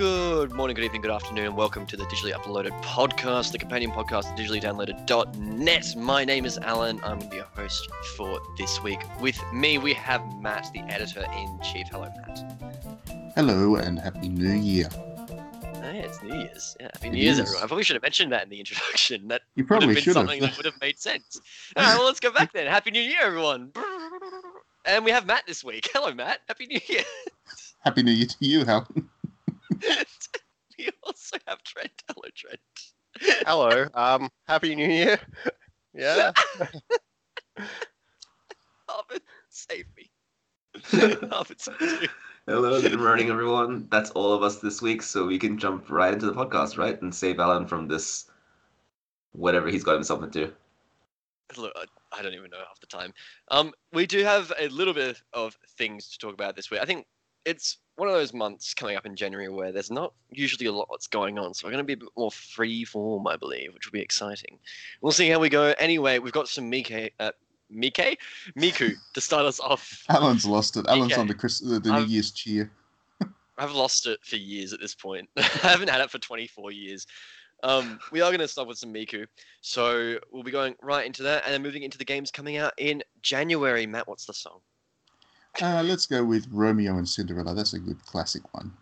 Good morning, good evening, good afternoon, and welcome to the digitally uploaded podcast, the companion podcast, digitally downloaded.net. My name is Alan. I'm going to be your host for this week. With me, we have Matt, the editor in chief. Hello, Matt. Hello and happy New Year. Hey, it's New Year's. Yeah, happy New Year's, is. everyone. I probably should have mentioned that in the introduction. That You would probably have been should something have. that would have made sense. All right, well, let's go back then. Happy New Year, everyone. And we have Matt this week. Hello, Matt. Happy New Year. happy New Year to you, Alan. we also have Trent. Hello, Trent. Hello. Um, Happy New Year. Yeah. Harvard, save me. Harvard, save me. Hello, good morning, everyone. That's all of us this week, so we can jump right into the podcast, right? And save Alan from this whatever he's got himself into. Look, I, I don't even know half the time. Um, we do have a little bit of things to talk about this week. I think it's one of those months coming up in January where there's not usually a lot that's going on, so we're going to be a bit more free form, I believe, which will be exciting. We'll see how we go. Anyway, we've got some Mike, uh, Mike, Miku to start us off. Alan's lost it. Alan's on the, Chris, the, the New Year's cheer. I've lost it for years at this point. I haven't had it for 24 years. Um, we are going to start with some Miku. So we'll be going right into that and then moving into the games coming out in January. Matt, what's the song? Uh, let's go with Romeo and Cinderella. That's a good classic one.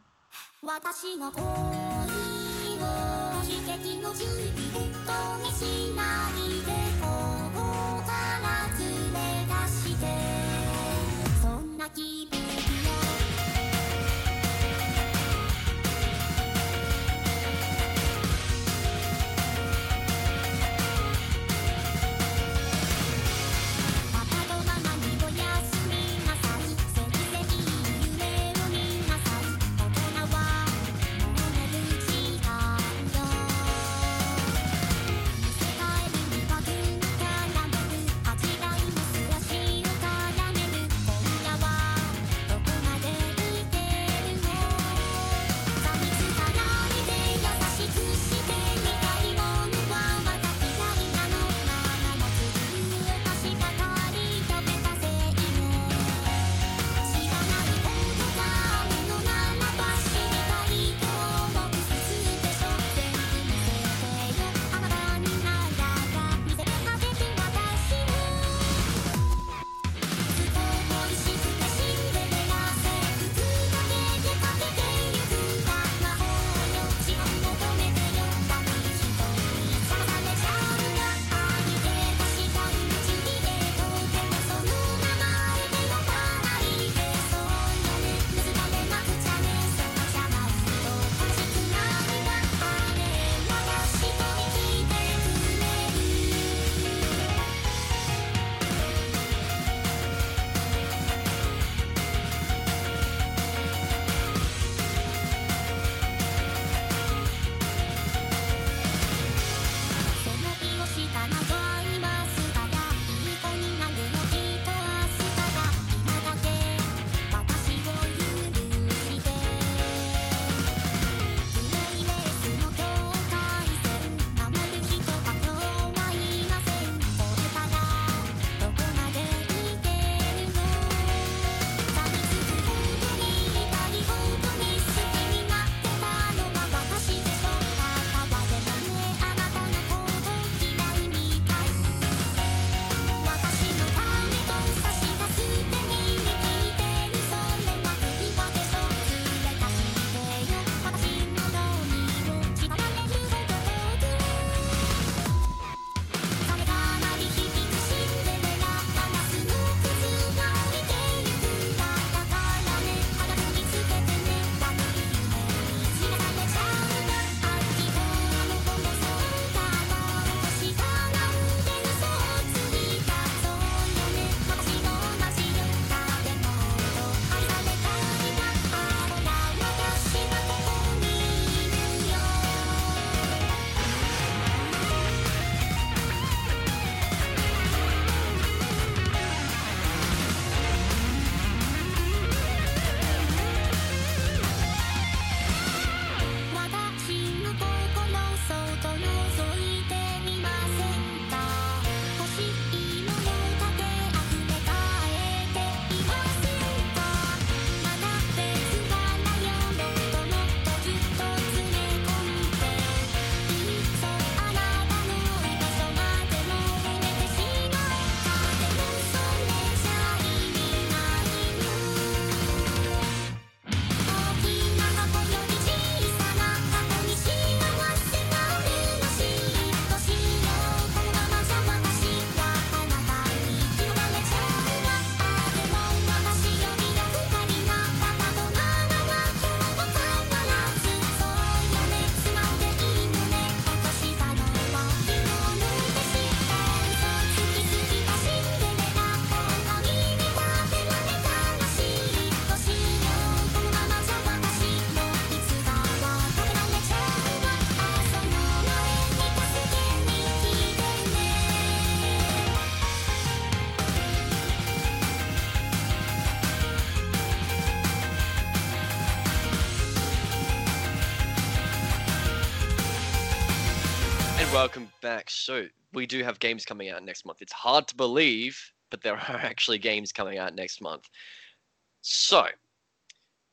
Welcome back. So, we do have games coming out next month. It's hard to believe, but there are actually games coming out next month. So,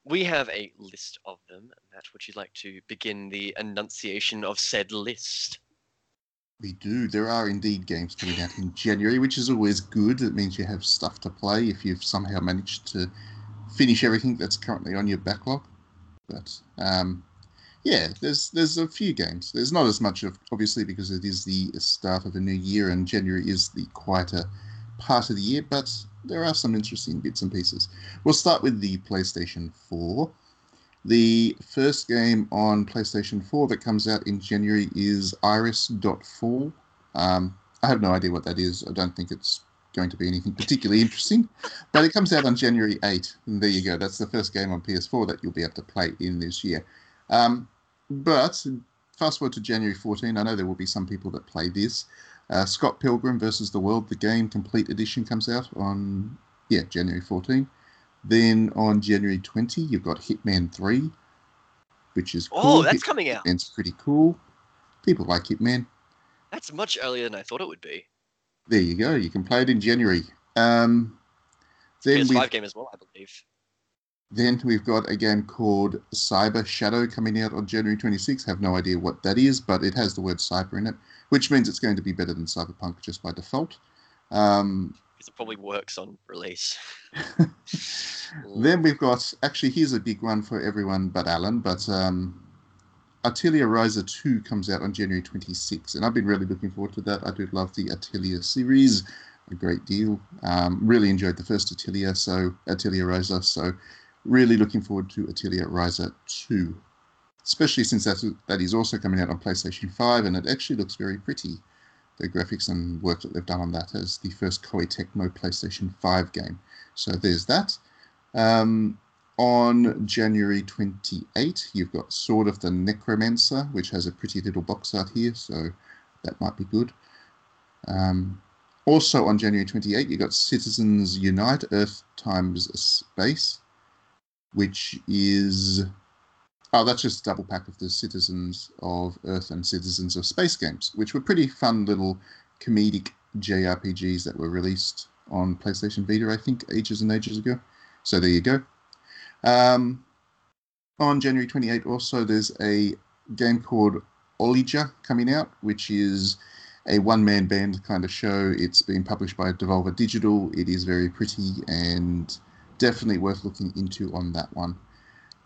we have a list of them. Matt, would you like to begin the enunciation of said list? We do. There are indeed games coming out in January, which is always good. It means you have stuff to play if you've somehow managed to finish everything that's currently on your backlog. But um, yeah, there's there's a few games. There's not as much of obviously because it is the start of a new year and January is the quieter part of the year, but there are some interesting bits and pieces. We'll start with the PlayStation 4. The first game on PlayStation 4 that comes out in January is Iris.Fall. Um, I have no idea what that is. I don't think it's going to be anything particularly interesting, but it comes out on January 8. And there you go. That's the first game on PS4 that you'll be able to play in this year. Um, but fast forward to January 14, I know there will be some people that play this. Uh, Scott Pilgrim versus the World, the game complete edition comes out on yeah January 14. Then on January 20, you've got Hitman 3, which is cool. Oh, that's coming out. It's pretty cool. People like Hitman. That's much earlier than I thought it would be. There you go. You can play it in January. Um, then PS5 game as well, I believe. Then we've got a game called Cyber Shadow coming out on January 26. Have no idea what that is, but it has the word cyber in it, which means it's going to be better than Cyberpunk just by default. Um, Because it probably works on release. Then we've got actually here's a big one for everyone but Alan, but um, Atelier Ryza 2 comes out on January 26, and I've been really looking forward to that. I do love the Atelier series a great deal. Um, really enjoyed the first Atelier, so Atelier Ryza, so really looking forward to Atelier Ryza 2, especially since that that is also coming out on PlayStation 5, and it actually looks very pretty. The graphics and work that they've done on that as the first Koei Tecmo PlayStation 5 game. So there's that. Um, on January 28, you've got Sword of the Necromancer, which has a pretty little box art here, so that might be good. Um, also on January 28, you've got Citizens Unite Earth times Space, which is. Oh, that's just a double pack of the Citizens of Earth and Citizens of Space games, which were pretty fun little comedic JRPGs that were released on PlayStation Vita, I think, ages and ages ago. So there you go. Um, on January 28, also, there's a game called Olija coming out, which is a one man band kind of show. It's been published by Devolver Digital. It is very pretty and definitely worth looking into on that one.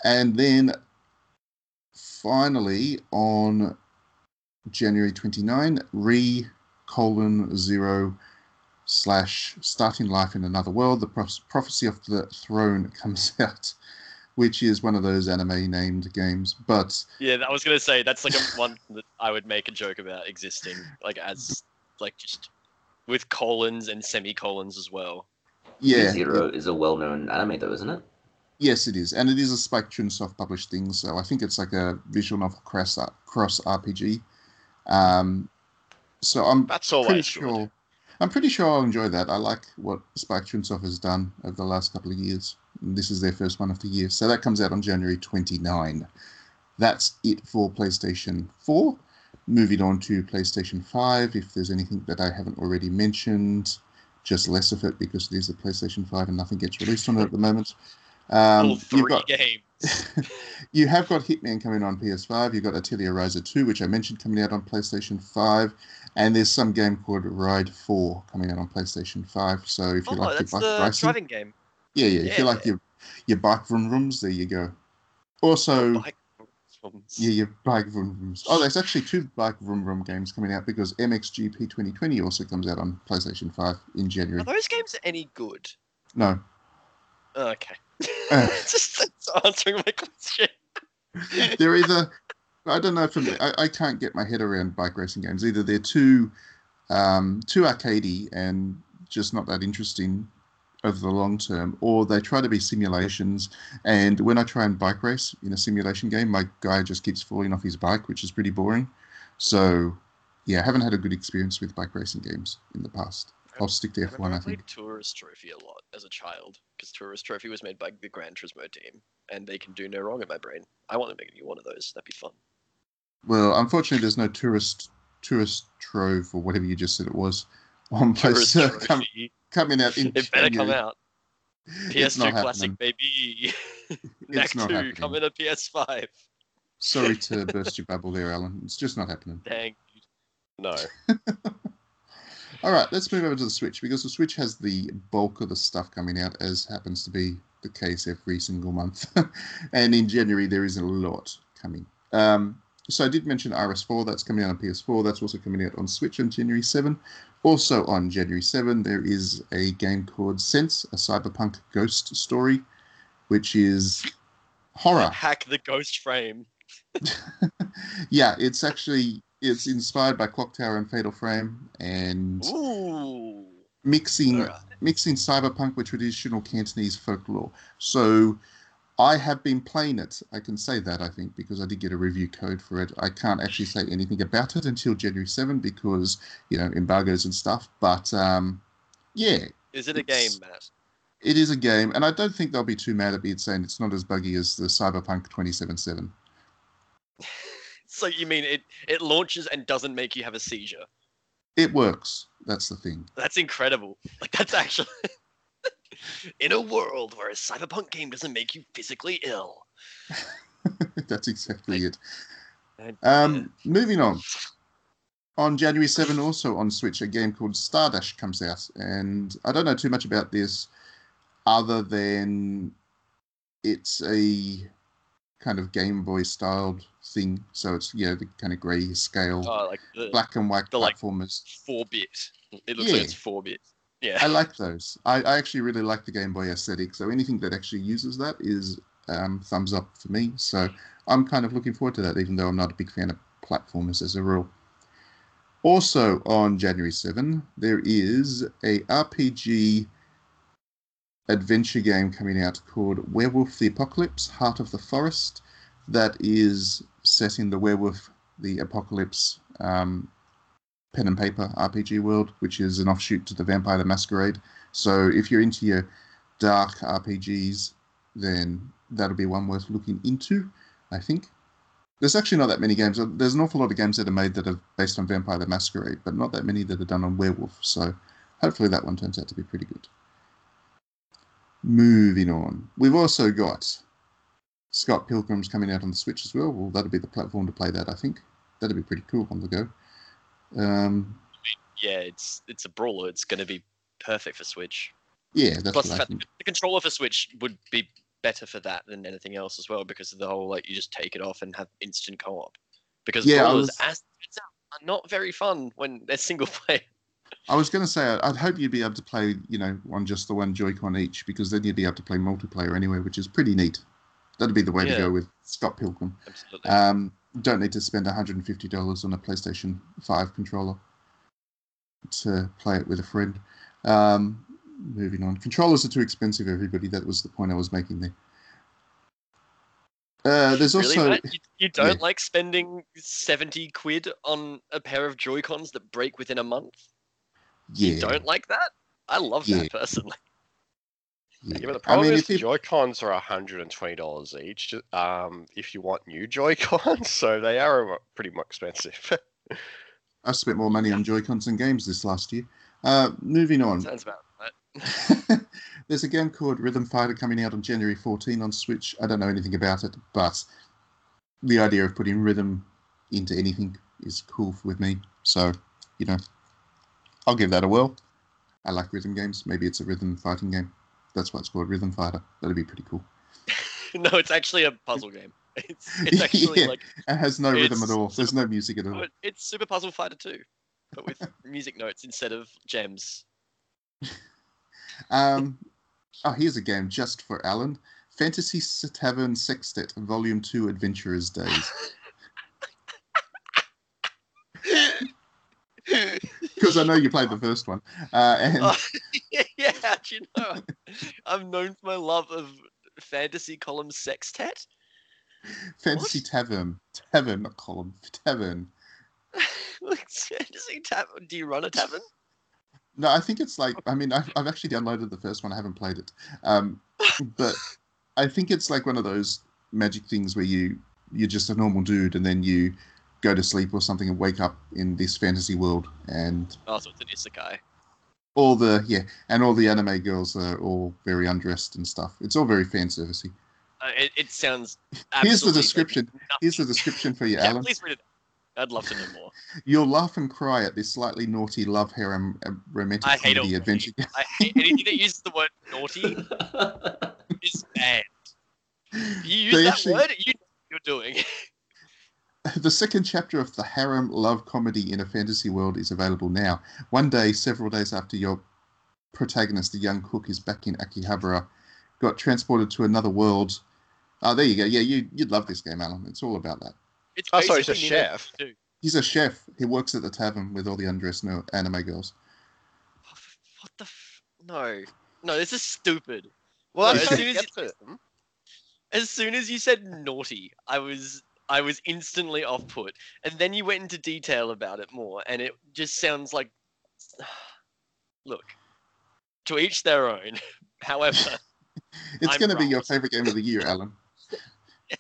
And then finally, on January 29, re colon zero slash starting life in another world the Proph- prophecy of the throne comes out which is one of those anime named games but Yeah, I was gonna say that's like a one that I would make a joke about existing, like as like just with colons and semicolons as well. Yeah Zero is a well-known anime, though, isn't it? yes it is. And it is a spike chunsoft published thing so i think it's like a visual novel cross cross rpg um so i'm That's all I pretty should. sure i'm pretty sure i'll enjoy that. I like what spike chunsoft has done over the last couple of years. And this is their first one of the year. So that comes out on january 29 that's it for playstation 4 moving on to playstation 5 if there's anything that i haven't already mentioned just less of it because it is a playstation 5 and nothing gets released on it at the moment um, All you've three got- games. you have got Hitman coming on PS5. You've got Atelier Ryza 2, which I mentioned coming out on PlayStation 5. And there's some game called Ride 4 coming out on PlayStation 5. So if you Oh, like your that's bike the racing, driving game. yeah, yeah, if you like your your bike vroom rooms, there you go. Also, Bike yeah, your bike vroom rooms. Oh, there's actually two bike vroom room games coming out because MXGP 2020 also comes out on PlayStation 5 in January. Are those games any good? No, Okay. Uh. just that's answering my question. they're either I don't know for me. I, I can't get my head around bike racing games. Either they're too um, too arcadey and just not that interesting over the long term, or they try to be simulations. And when I try and bike race in a simulation game, my guy just keeps falling off his bike, which is pretty boring. So yeah, I haven't had a good experience with bike racing games in the past. I'll stick to I F1, remember I I played think. Tourist Trophy a lot as a child because Tourist Trophy was made by the Gran Turismo team, and they can do no wrong in my brain. I want to make a new one of those. That'd be fun. Well, unfortunately, there's no tourist Tourist Trove or whatever you just said it was on Tourist place, uh, com- coming out in It better come out. PS2 classic, baby. Not 2 happening. coming to PS5. Sorry to burst your bubble there, Alan. It's just not happening. Dang. No. All right, let's move over to the Switch because the Switch has the bulk of the stuff coming out, as happens to be the case every single month. and in January, there is a lot coming. Um, so I did mention RS4, that's coming out on PS4. That's also coming out on Switch on January 7. Also on January 7, there is a game called Sense, a cyberpunk ghost story, which is horror. Hack the ghost frame. yeah, it's actually it's inspired by Clock Tower and Fatal Frame, and Ooh. mixing Alright. mixing cyberpunk with traditional Cantonese folklore. So I have been playing it. I can say that I think because I did get a review code for it. I can't actually say anything about it until January 7 because you know embargoes and stuff. But um, yeah, Is it a game, Matt? it is a game, and I don't think they'll be too mad at me saying it's not as buggy as the Cyberpunk 2077. So you mean it it launches and doesn't make you have a seizure? It works. That's the thing. That's incredible. Like that's actually in a world where a cyberpunk game doesn't make you physically ill. That's exactly it. Um, moving on. On January 7, also on Switch, a game called Stardash comes out. And I don't know too much about this other than it's a kind of Game Boy styled thing. So it's, yeah, the kind of grey scale, Oh, like the black and white the, like- platformers. four bit. It looks like it's four bit. Yeah. I like those. I, I actually really like the Game Boy aesthetic. So anything that actually uses that is um, thumbs up for me. So I'm kind of looking forward to that, even though I'm not a big fan of platformers as a rule. Also on January 7, there is a RPG adventure game coming out called Werewolf the Apocalypse Heart of the Forest that is set in the Werewolf the Apocalypse um, pen and paper RPG world, which is an offshoot to the Vampire the Masquerade. So if you're into your dark RPGs, then that'll be one worth looking into, I think. There's actually not that many games. There's an awful lot of games that are made that are based on Vampire the Masquerade, but not that many that are done on Werewolf. So hopefully that one turns out to be pretty good. Moving on. We've also got Scott Pilgrim's coming out on the Switch as well. Well, that'll be the platform to play that, I think. That'd be pretty cool on the go. Um, yeah, it's it's a brawler. It's going to be perfect for Switch. yeah, that's Plus, the, what I fact think. the controller for Switch would be better for that than anything else as well, because of the whole like you just take it off and have instant co-op. Because Yeah, brawlers, was- as it turns out, are not very fun when they're single player. I was going to say, I'd hope you'd be able to play, you know, on just the one Joy-Con each, because then you'd be able to play multiplayer anyway, which is pretty neat. That'd be the way Yeah. to go with Scott Pilgrim. Absolutely. Um, don't need to spend $150 on a PlayStation 5 controller to play it with a friend. Um, moving on. Controllers are too expensive, everybody. That was the point I was making there. Uh, there's really, also. You, you don't yeah. like spending seventy quid on a pair of Joy Cons that break within a month? Yeah. You don't like that? I love Yeah. that personally. Yeah. But the I problem mean, is you, Joy Cons are hundred and twenty dollars each. Um, if you want new Joy Cons, so they are pretty more expensive. I spent more money on Joy-Cons and games this last year. Uh, moving on. Sounds about right. There's a game called Rhythm Fighter coming out on January 14 on Switch. I don't know anything about it, but the idea of putting rhythm into anything is cool with me. So, you know, I'll give that a whirl. I like rhythm games. Maybe it's a rhythm fighting game. That's why it's called Rhythm Fighter. That'd be pretty cool. no, it's actually a puzzle game. It's it's actually Yeah. like It has no rhythm at all. There's no music at all. oh, it's Super Puzzle Fighter 2, but with music notes instead of gems. Um, oh, here's a game just for Alan. Fantasy Tavern Sextet, Volume 2 Adventurers Days. Because I know you played the first one. Uh, and Oh, yeah, how'd you know? I'm known for my love of fantasy column sextet. Fantasy Tavern. Tavern, not column. Tavern. Fantasy tavern. Do you run a tavern? No, I think it's like, I mean, I've, I've actually downloaded the first one. I haven't played it. Um, but I think it's like one of those magic things where you, you're just a normal dude and then you go to sleep or something and wake up in this fantasy world, and Oh, so it's an isekai. All the yeah, and all the anime girls are all very undressed and stuff. It's all very fan servicey. Uh, it, it sounds. Here's the absolutely like description. Here's the description for you, Yeah, Alan. please read it. I'd love to know more. You'll laugh and cry at this slightly naughty love harem uh, romantic I hate comedy all adventure. I hate anything that uses the word naughty is bad. You use They that actually- word, you know what you're doing. The second chapter of the harem love comedy in a fantasy world is available now. One day, several days after your protagonist, the young cook, is back in Akihabara, got transported to another world. Oh, there you go. Yeah, you, you'd love this game, Alan. It's all about that. It's Oh, so he's a chef. too. He's a chef. He works at the tavern with all the undressed no- anime girls. What the? F- no, no, this is stupid. Well, No, as soon as you- As soon as you said naughty, I was I was instantly off put, and then you went into detail about it more, and it just sounds like. Look, to each their own. However, It's going to be your favorite game of the year, Alan.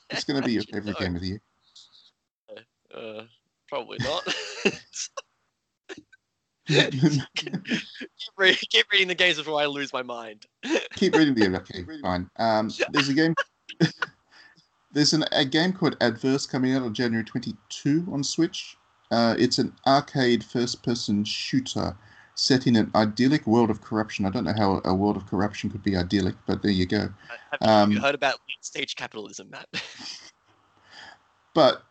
It's going to be your favorite know. game of the year. uh, probably not. keep keep, re- keep reading the games before I lose my mind. Keep reading the okay, fine. Um, there's a game. There's an, a game called Adverse coming out on January 22 on Switch. Uh, it's an arcade first-person shooter set in an idyllic world of corruption. I don't know how a world of corruption could be idyllic, but there you go. Have you Um, heard about late stage capitalism, Matt? But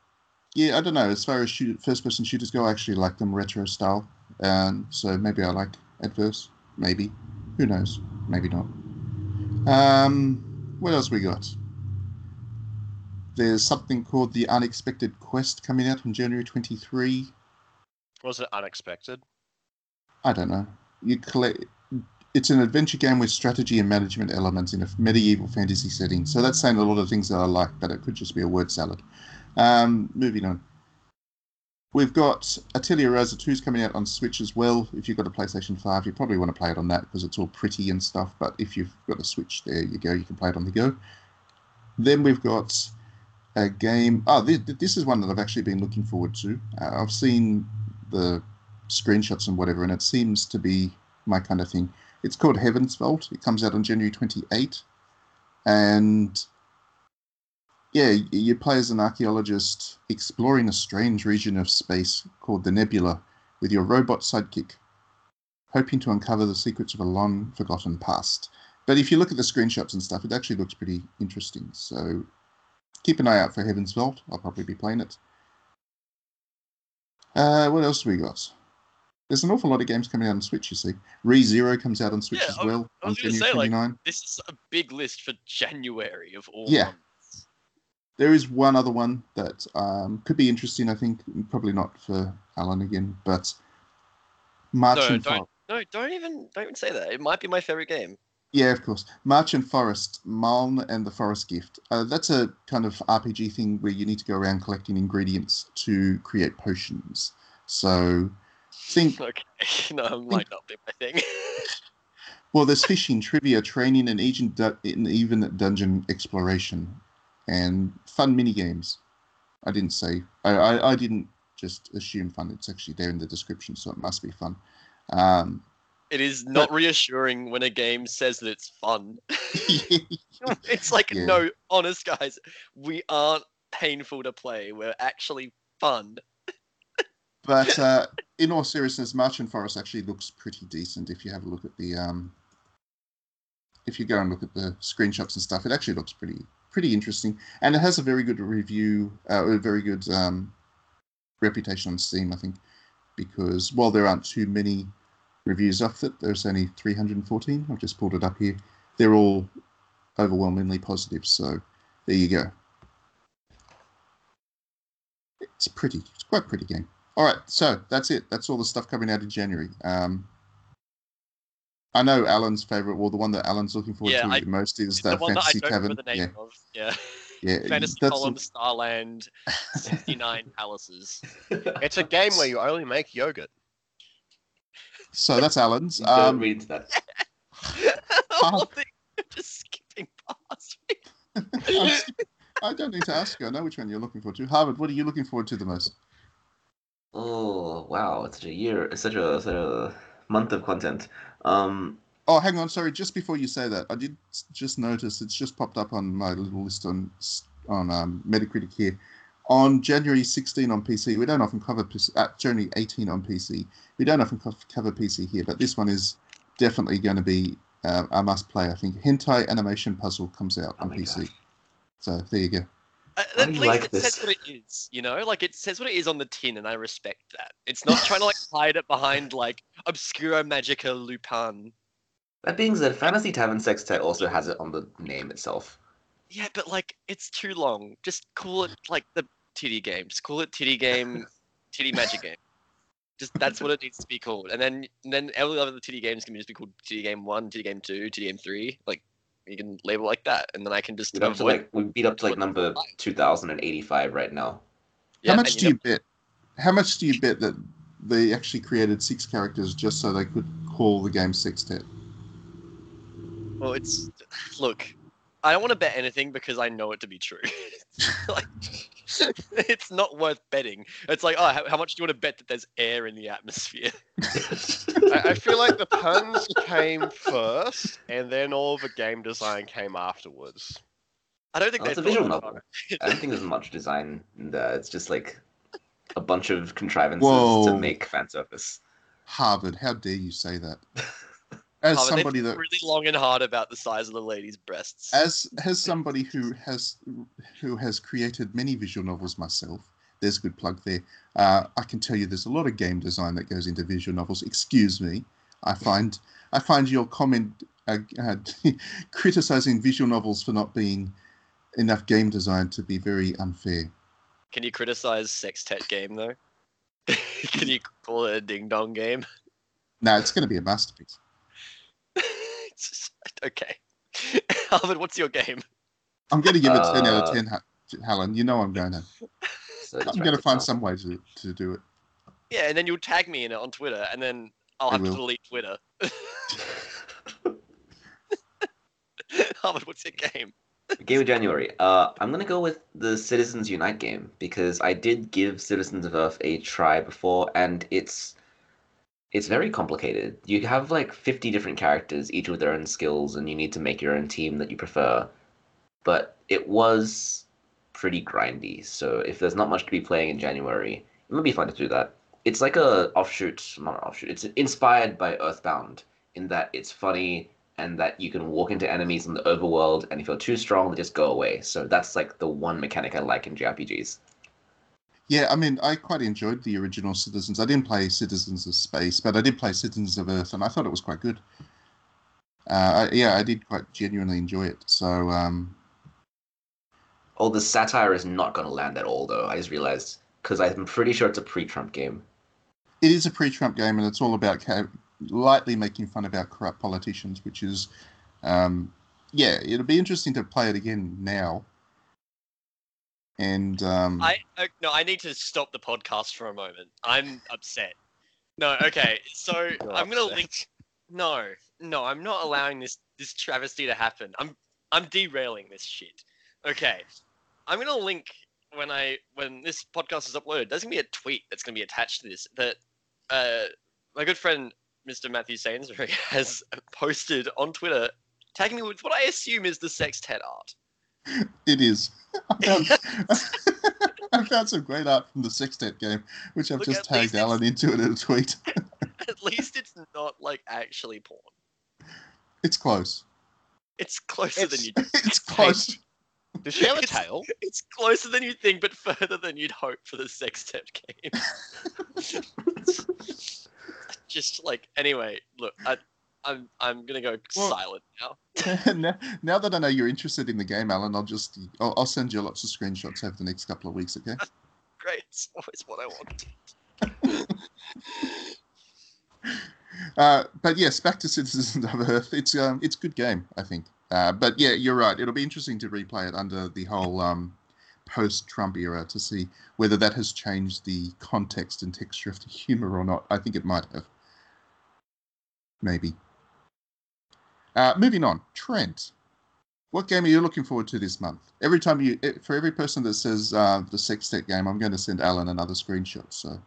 yeah, I don't know. As far as shoot, first-person shooters go, I actually like them retro style, and so maybe I like Adverse. Maybe, who knows? Maybe not. Um, what else we got? There's something called the Unexpected Quest coming out on January 23. Was it unexpected? I don't know. You collect. It's an adventure game with strategy and management elements in a medieval fantasy setting. So that's saying a lot of things that I like, but it could just be a word salad. Um, moving on. We've got Atelier Ryza 2 is coming out on Switch as well. If you've got a PlayStation 5, you probably want to play it on that because it's all pretty and stuff. But if you've got a Switch, there you go. You can play it on the go. Then we've got a game. Oh, this, this is one that I've actually been looking forward to. Uh, I've seen the screenshots and whatever, and it seems to be my kind of thing. It's called Heaven's Vault. It comes out on January 28. And yeah, you play as an archaeologist exploring a strange region of space called the Nebula with your robot sidekick, hoping to uncover the secrets of a long forgotten past. But if you look at the screenshots and stuff, it actually looks pretty interesting. So keep an eye out for Heaven's Vault. I'll probably be playing it. Uh, what else do we got? There's an awful lot of games coming out on Switch, you see. Re Zero comes out on Switch Yeah, as well I on was gonna January say, like, 29. This is a big list for January of all Yeah. months. There is one other one that um, could be interesting, I think. Probably not for Alan again, but March No, and don't- Forest. No, don't even don't even say that. It might be my favorite game. Yeah, of course. Marchen Forest, Malm and the Forest Gift. Uh, that's a kind of RPG thing where you need to go around collecting ingredients to create potions. So think Okay, no, it might not be my thing. Well, there's fishing, trivia, training, and even, du- and even dungeon exploration, and fun mini games. I didn't say I, I, I didn't just assume fun. It's actually there in the description, so it must be fun. Um, it is not reassuring when a game says that it's fun. it's like, Yeah. no, honest guys, we aren't painful to play. We're actually fun. but uh, in all seriousness, Marchen Forest actually looks pretty decent if you have a look at the um, if you go and look at the screenshots and stuff. It actually looks pretty pretty interesting, and it has a very good review, uh, a very good um, reputation on Steam, I think, because while there aren't too many reviews of it, there's only 314. I've just pulled it up here. They're all overwhelmingly positive, so there you go. It's pretty. It's quite a pretty game. All right, so that's it. That's all the stuff coming out in January. Um, I know Alan's favorite, well, the one that Alan's looking forward Yeah, to I- the most is the that one that I Fantasy don't Tavern. the name Yeah, of. Yeah, yeah. Fantasy that's Column Starland, 69 Palaces. It's a game where you only make yogurt. So that's Alan's. Don't Um, read into that. Whole thing, just skipping past me. I don't need to ask you. I know which one you're looking forward to. Harvard, what are you looking forward to the most? Oh wow, it's such a year, it's such a such a month of content. Um, Oh, hang on. Sorry. Just before you say that, I did just notice it's just popped up on my little list on on um, Metacritic here. On January 16 on PC, we don't often cover PC, uh, January 18 on PC. We don't often cover PC here, but this one is definitely going to be uh, a must play. I think Hentai Animation Puzzle comes out Oh on PC. God. So there you go. Uh, At least like it this? says what it is, you know? Like it says what it is on the tin, and I respect that. It's not trying to like hide it behind like Obscura Magica Lupin. that being said, Fantasy Tavern Sextet also has it on the name itself. Yeah, but like it's too long. Just call it like the titty game. Just call it titty game, titty magic game. Just that's what it needs to be called. And then and then every other titty games can just be called titty game one, titty game two, titty game three. Like you can label like that, and then I can just We're up to avoid. like we beat up to like number two thousand and eighty-five right now. Yeah, How and much you do know- you bet? How much do you bet that they actually created six characters just so they could call the game Sextet? Well, it's look. I don't want to bet anything because I know it to be true. like, it's not worth betting. It's like, oh, how, how much do you want to bet that there's air in the atmosphere? I, I feel like the puns came first, and then all the game design came afterwards. I don't think Oh, they it's a visual novel. I don't think there's much design in there. It's just like a bunch of contrivances Whoa. to make fan service. Harvard, how dare you say that? As somebody that really long and hard about the size of the lady's breasts. as as somebody who has who has created many visual novels myself there's a good plug there uh, i can tell you there's a lot of game design that goes into visual novels excuse me i find i find your comment uh, uh, criticizing visual novels for not being enough game design to be very unfair Can you criticize sex Sextet game though? Can you call it a ding dong game? no it's going to be a masterpiece okay. Harvard, what's your game? i'm going to give it 10 out Uh, of 10 helen you know i'm going to So i'm going to find some way to, to do it Yeah, and then you'll tag me in it on Twitter, and then I'll I have to delete Twitter. Harvard, what's your game? Game of January. Uh, I'm gonna go with the Citizens Unite game because I did give Citizens of Earth a try before, and it's it's very complicated. You have like 50 different characters, each with their own skills, and you need to make your own team that you prefer. But it was pretty grindy. So if there's not much to be playing in January, it might be fun to do that. It's like a offshoot, not an offshoot. It's inspired by Earthbound in that it's funny and that you can walk into enemies in the overworld, and if you're too strong, they just go away. So that's like the one mechanic I like in JRPGs. Yeah, I mean, I quite enjoyed the original Citizens. I didn't play Citizens of Space, but I did play Citizens of Earth, and I thought it was quite good. Uh, I, yeah, I did quite genuinely enjoy it. So, um, Oh, the satire is not going to land at all, though. I just realized because I'm pretty sure it's a pre-Trump game. it is a pre-Trump game, and it's all about ca- lightly making fun about corrupt politicians, which is, um, yeah, it'll be interesting to play it again now. And um, I uh, no, I need to stop the podcast for a moment. I'm upset. No, okay, so I'm gonna upset. link. No, no, I'm not allowing this this travesty to happen. I'm I'm derailing this shit. Okay, I'm gonna link when I when this podcast is uploaded. There's gonna be a tweet that's gonna be attached to this that uh my good friend Mr. Matthew Sainsbury has posted on Twitter, tagging me with what I assume is the sextet art. It is. I found, I found some great art from the Sextet game, which I've Look, just tagged Alan into it in a tweet. At least it's not like actually porn. it's close. It's closer than It's- you. It's close. Does she have a tail? It's closer than you think, but further than you'd hope for the sextet game. Just like anyway, look, I, I'm I'm gonna go Well- silent now. now, now that I know you're interested in the game, Alan, I'll just I'll, I'll send you lots of screenshots over the next couple of weeks. Okay. Great, it's always what I want. Uh, but yes, back to Citizens of Earth. It's um, it's a good game, I think. Uh, but yeah, you're right. It'll be interesting to replay it under the whole um, post-Trump era to see whether that has changed the context and texture of the humor or not. I think it might have. Maybe. Uh, moving on, Trent. What game are you looking forward to this month? Every time you, eh, for every person that says uh, the Sextet game, I'm going to send Alan another screenshot. So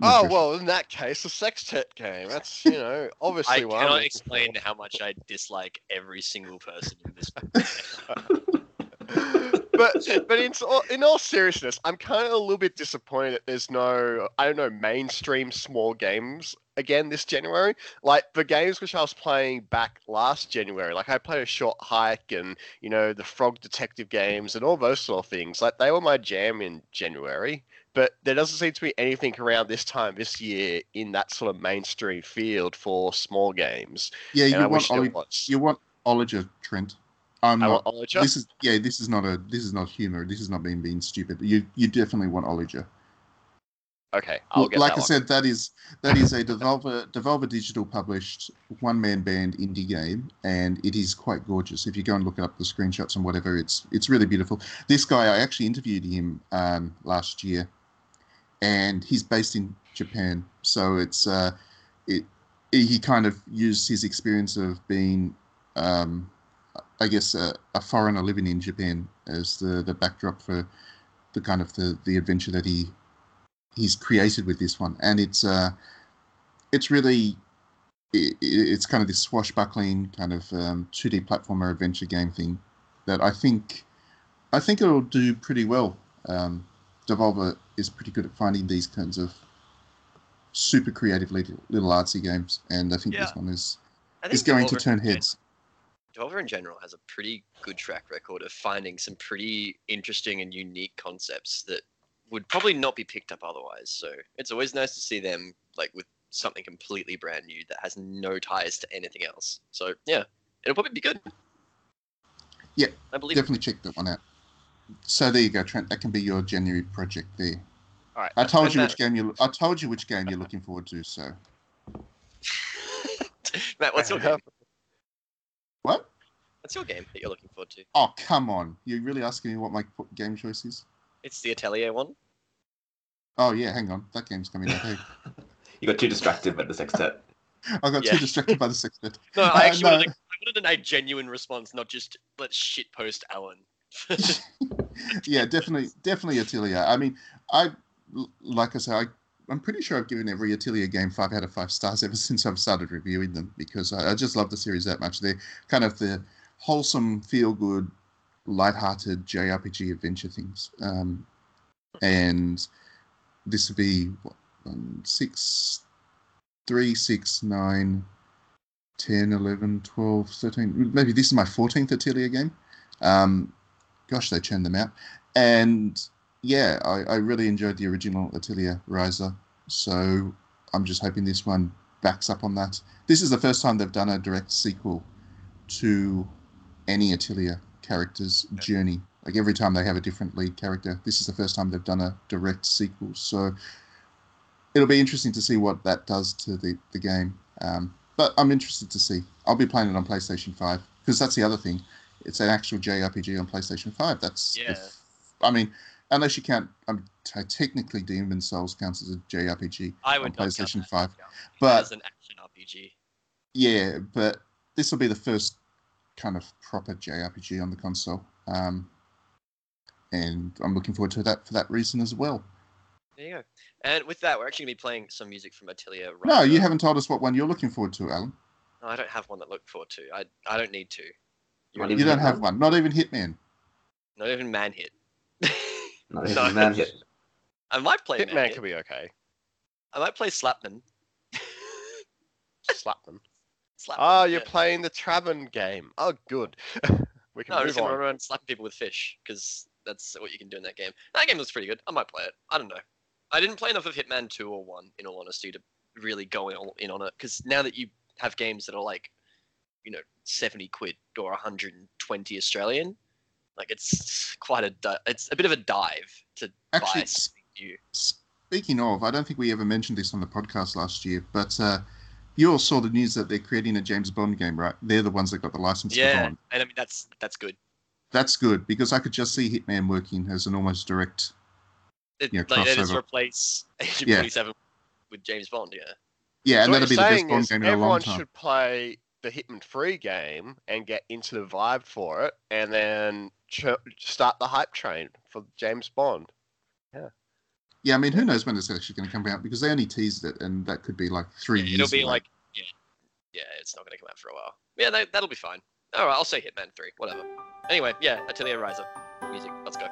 Not Oh sure. well, in that case, a sextet game. That's you know obviously I one. I'm cannot explain for. how much I dislike every single person in this. but but in all, in all seriousness, I'm kind of a little bit disappointed that there's no I don't know mainstream small games again this January. Like the games which I was playing back last January, like I played a short hike and you know the Frog Detective games and all those sort of things. Like they were my jam in January. But there doesn't seem to be anything around this time this year in that sort of mainstream field for small games. yeah, you want Oli- you want Olija Trent. I'm not. This is yeah. This is not a. This is not humor. This is not being being stupid. You you definitely want Olija. Okay, I'll get like that I one. said, that is that is a Devolver Devolver Digital published one man band indie game, and it is quite gorgeous. If you go and look up the screenshots and whatever, it's it's really beautiful. This guy, I actually interviewed him um, last year, and he's based in Japan, so it's uh, it he kind of used his experience of being, um, I guess, a, a foreigner living in Japan as the the backdrop for the kind of the the adventure that he he's created with this one, and it's uh, it's really it, it's kind of this swashbuckling kind of um, 2D platformer adventure game thing that I think I think it'll do pretty well. Um, Devolver is pretty good at finding these kinds of super creative little, little artsy games, and I think this one is is going to turn heads. Devolver in general has a pretty good track record of finding some pretty interesting and unique concepts that would probably not be picked up otherwise. So it's always nice to see them like with something completely brand new that has no ties to anything else. So yeah, it'll probably be good. Yeah, I believe. it. Definitely check that one out. So there you go, Trent. That can be your January project there. All right. I told you Matt- which game you. I told you which game you're looking forward to. So Matt, what's your game? What? What's your game that you're looking forward to? Oh come on! You're really asking me what my game choice is? It's the Atelier one. Oh yeah, hang on. That game's coming out. Hey, You got too distracted by the sextet. I got Yeah. too distracted by the sextet. No, Uh, I actually no. wanted, a, I wanted a genuine response, not just let's shit post Alan. yeah, definitely, definitely Atelier. I mean, I like I say, I, I'm pretty sure I've given every Atelier game five out of five stars ever since I've started reviewing them because I, I just love the series that much. They're kind of the wholesome, feel-good, light-hearted JRPG adventure things. Um, and this would be what, um, six, three, six, nine, 10, 11, 12, 13. Maybe this is my 14th Atelier game. Um, gosh, they churned them out. And yeah, I, I really enjoyed the original Atelier Ryza. So I'm just hoping this one backs up on that. This is the first time they've done a direct sequel to any Atelier character's journey. Like every time they have a different lead character, this is the first time they've done a direct sequel. So it'll be interesting to see what that does to the, the game. Um, but I'm interested to see. I'll be playing it on PlayStation 5 because that's the other thing. It's an actual JRPG on PlayStation 5. That's, Yeah. if- I mean, unless you count, um, t- technically Demon's Souls counts as a JRPG I on would not count PlayStation that 5. as But an action RPG. yeah, but this will be the first kind of proper JRPG on the console. Um, and I'm looking forward to that for that reason as well. There you go. And with that, we're actually gonna be playing some music from Atelier. Right No, you haven't told us what one you're looking forward to, Alan. No, I don't have one that I look forward to. I I don't need to. Not You don't have one, not even Hitman. Not even Man Hit. Not even No. man. I might play Man Hitman Hit. could be okay. I might play Slapman. Slap them. Slapman. Ah, you're yeah. playing the Traven game. Oh, good. we can No, I'm move just gonna on. run around slapping people with fish because that's what you can do in that game. That game looks pretty good. I might play it. I don't know. I didn't play enough of Hitman 2 or 1, in all honesty, to really go in, in on it. Because now that you have games that are like, you know, 70 quid or 120 Australian, like it's quite a di- it's a bit of a dive to Actually, buy something new. Speaking of, I don't think we ever mentioned this on the podcast last year, but uh, you all saw the news that they're creating a James Bond game, right? They're the ones that got the license Yeah, and I mean that's that's good. That's good because I could just see Hitman working as an almost direct. It, Yeah, like, they just crossover. replace Agent Yeah. 47 with James Bond. Yeah. Yeah, So and that'll be the best Bond game in a long time. everyone should play the Hitman Free game and get into the vibe for it, and then start the hype train for James Bond. Yeah, Yeah, I mean, who knows when it's actually going to come out because they only teased it, and that could be like three Yeah, years. it'll be away. like yeah, yeah. It's not going to come out for a while. Yeah, that, that'll be fine. All right, I'll say Hitman Three, whatever. Anyway, yeah, Atelier Ryza music. Let's go.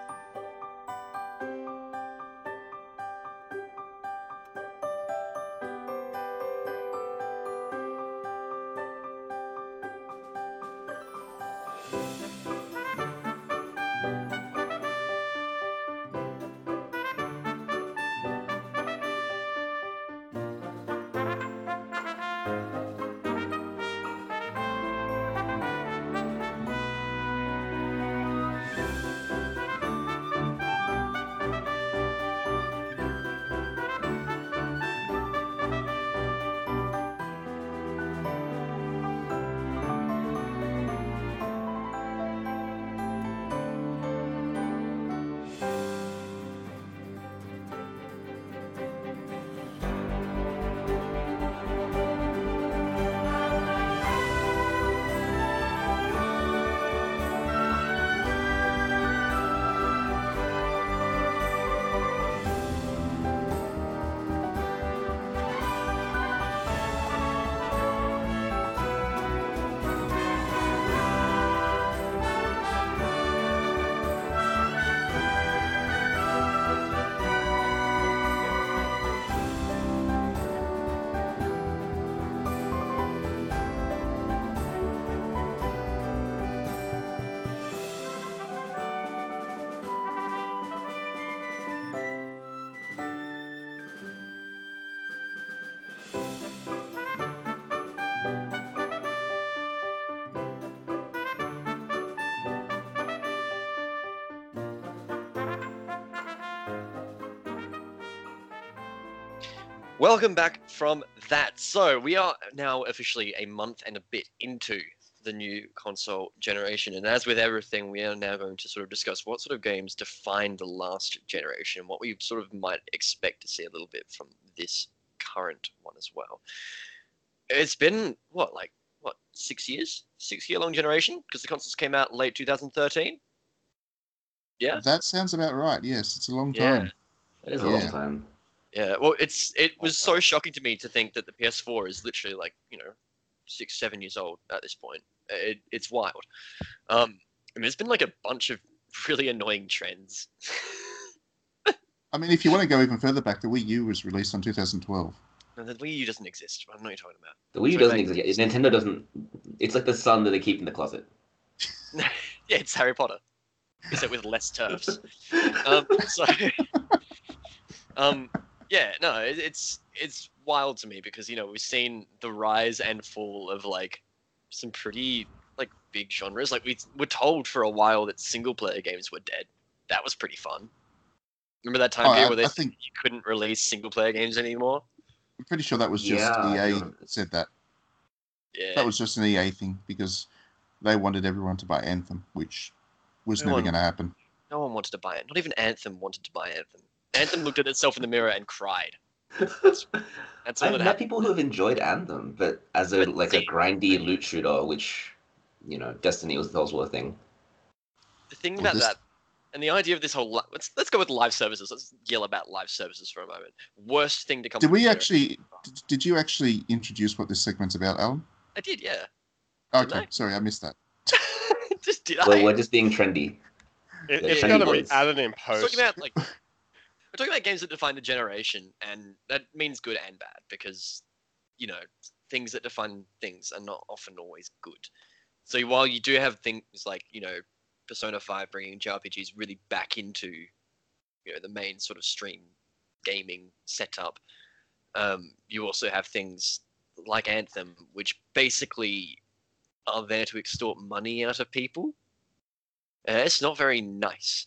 Welcome back from that. So we are now officially a month and a bit into the new console generation, and as with everything, we are now going to sort of discuss what sort of games define the last generation, and what we sort of might expect to see a little bit from this current one as well. It's been what, like what, six years, six year long generation because the consoles came out late 2013. Yeah. That sounds about right. Yes, it's a long Yeah. time. It is a long time. Yeah, well, it's it was so shocking to me to think that the PS4 is literally like you know six, seven years old at this point. It, it's wild. Um, I mean, there's been like a bunch of really annoying trends. I mean, if you want to go even further back, the Wii U was released on 2012. and the Wii U doesn't exist. I don't know what you're talking about. The Wii U doesn't exist yet. Nintendo doesn't. It's like the sun that they keep in the closet. yeah, it's Harry Potter, except with less turfs. um, so, um, yeah, no, it, it's it's wild to me because you know we've seen the rise and fall of like some pretty like big genres. Like we were told for a while that single player games were dead. That was pretty fun. Remember that time Oh, period I, where they I think you couldn't release single player games anymore? I'm pretty sure that was just Yeah, EA said that. Yeah, That was just an EA thing because they wanted everyone to buy Anthem, which was No never going to happen. no one wanted to buy it. Not even Anthem wanted to buy Anthem. Anthem looked at itself in the mirror and cried. That's all I've that met happened. people who have enjoyed Anthem, but as a But like a grindy loot shooter, which you know, Destiny was the whole thing. The thing about this- that, and the idea of this whole li- let's let's go with live services. Let's yell about live services for a moment. Worst thing to come. Did we actually? Did, did you actually introduce what this segment's about, Alan? I did, yeah. Didn't Okay, I? sorry, I missed that. Just did Well, I? we're just being trendy. It, it's trendy gonna be added in We're post. talking about like we're talking about games that define the generation, and that means good and bad because you know things that define things are not often always good. So while you do have things like you know Persona Five bringing JRPGs really back into you know the main sort of stream gaming setup, um, you also have things like Anthem, which basically are there to extort money out of people. Uh, it's not very nice.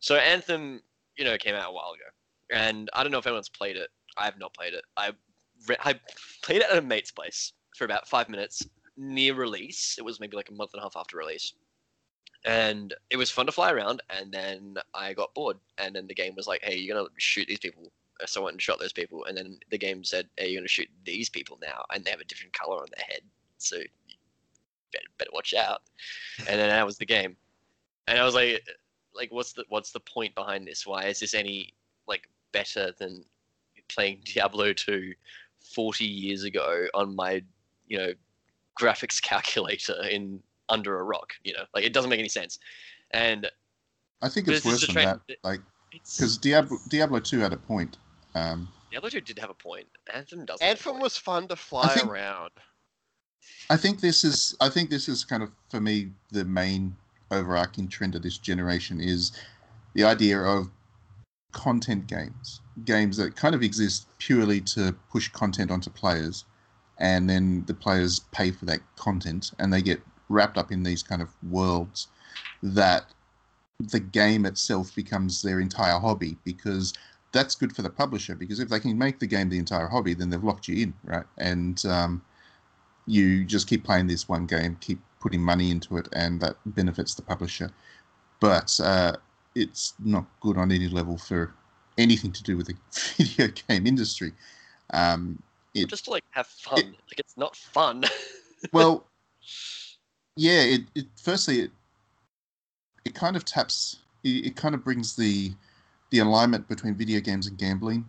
So Anthem, you know, came out a while ago, and I don't know if anyone's played it. I have not played it. I re- I played it at a mate's place for about five minutes near release. It was maybe like a month and a half after release, and it was fun to fly around. And then I got bored, and then the game was like, "Hey, you're gonna shoot these people." So I went and shot those people, and then the game said, "Hey, you're gonna shoot these people now," and they have a different color on their head, so better, better watch out. And then that was the game, and I was like, like, what's the what's the point behind this? Why is this any like better than playing Diablo 2 40 years ago on my, you know, graphics calculator in under a rock. You know, like it doesn't make any sense. And I think it's this worse than trend- that. Like because Diablo Diablo two had a point. Um, Diablo 2 did have a point. Anthem doesn't. Anthem was fun to fly think- around. I think this is I think this is kind of for me the main overarching trend of this generation is the idea of content games, games that kind of exist purely to push content onto players, and then the players pay for that content, and they get wrapped up in these kind of worlds that the game itself becomes their entire hobby because that's good for the publisher because if they can make the game the entire hobby then they've locked you in right? And um, you just keep playing this one game, keep putting money into it, and that benefits the publisher. But uh, it's not good on any level for anything to do with the video game industry. Um, it, just to like have fun. like it's not fun. well, yeah. It, it firstly it it kind of taps. It, it kind of brings the the alignment between video games and gambling,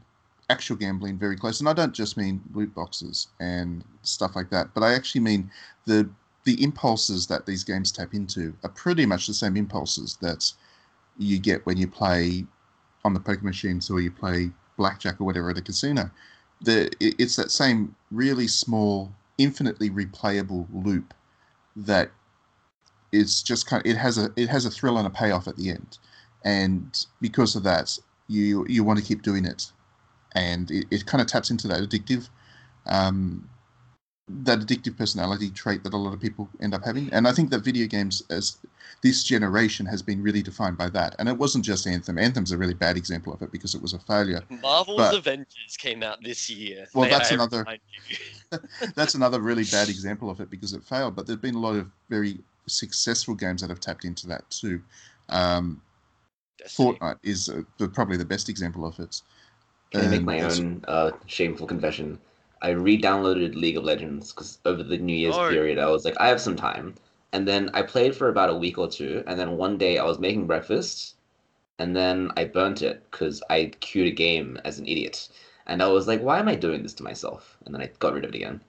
actual gambling, very close. And I don't just mean loot boxes and stuff like that, but I actually mean the the impulses that these games tap into are pretty much the same impulses that you get when you play on the poker machines or you play blackjack or whatever at a casino. The it's that same really small, infinitely replayable loop that is just kind of, it has a it has a thrill and a payoff at the end, and because of that, you you want to keep doing it, and it, it kind of taps into that addictive. Um, that addictive personality trait that a lot of people end up having. And I think that video games as this generation has been really defined by that. And it wasn't just Anthem. Anthem's a really bad example of it because it was a failure. Marvel's But- Avengers came out this year. Well, May that's I another- That's another really bad example of it because it failed. But there've been a lot of very successful games that have tapped into that too. Um, Destiny. Fortnite is uh, probably the best example of it. Can I make my own uh, shameful confession? I re-downloaded League of Legends because over the New Year's No. period, I was like, I have some time, and then I played for about a week or two, and then one day I was making breakfast, and then I burnt it because I queued a game as an idiot, and I was like, why am I doing this to myself? And then I got rid of it again.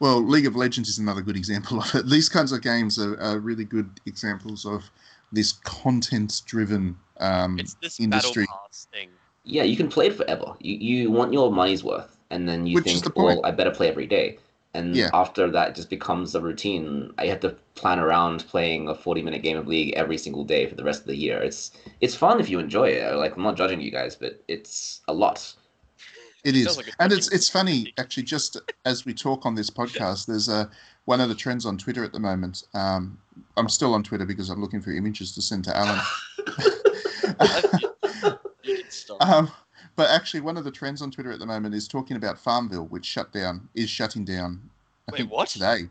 Well, League of Legends is another good example of it. These kinds of games are, are really good examples of this content-driven um, It's this industry. battle pass thing. Yeah, you can play it forever. You you want your money's worth, and then you Which think, the well, I better play every day. And Yeah. after that, it just becomes a routine. I have to plan around playing a forty-minute game of League every single day for the rest of the year. It's it's fun if you enjoy it. Like I'm not judging you guys, but it's a lot. It Sounds like and it's it's funny actually. Just as we talk on this podcast, there's a one of the trends on Twitter at the moment. Um, I'm still on Twitter because I'm looking for images to send to Alan. You can stop. um, but actually, one of the trends on Twitter at the moment is talking about Farmville, which shut down is shutting down. I Wait, think what? today.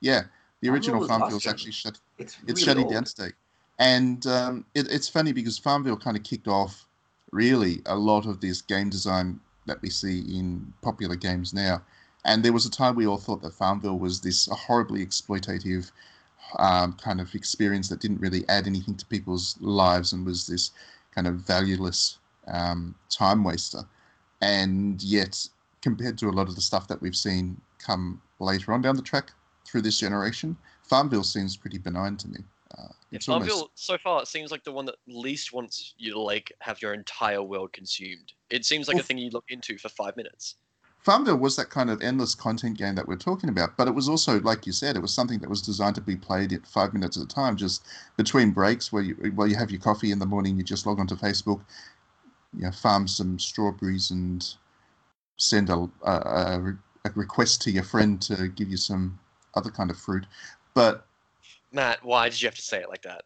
Yeah, the original Farmville is actually shut. It's It's really shutting old. down today, and um, it, it's funny because Farmville kind of kicked off really a lot of this game design that we see in popular games now. And there was a time we all thought that Farmville was this horribly exploitative um, kind of experience that didn't really add anything to people's lives and was this kind of valueless um, time waster. And yet, compared to a lot of the stuff that we've seen come later on down the track through this generation, Farmville seems pretty benign to me. Uh, Yeah, it's almost- Farmville so far it seems like the one that least wants you to like have your entire world consumed. It seems like Well, a thing you look into for five minutes. Farmville was that kind of endless content game that we're talking about, but it was also, like you said, it was something that was designed to be played at five minutes at a time, just between breaks, where you while you have your coffee in the morning, you just log onto Facebook, you know, farm some strawberries and send a, a, a request to your friend to give you some other kind of fruit. But Matt, why did you have to say it like that?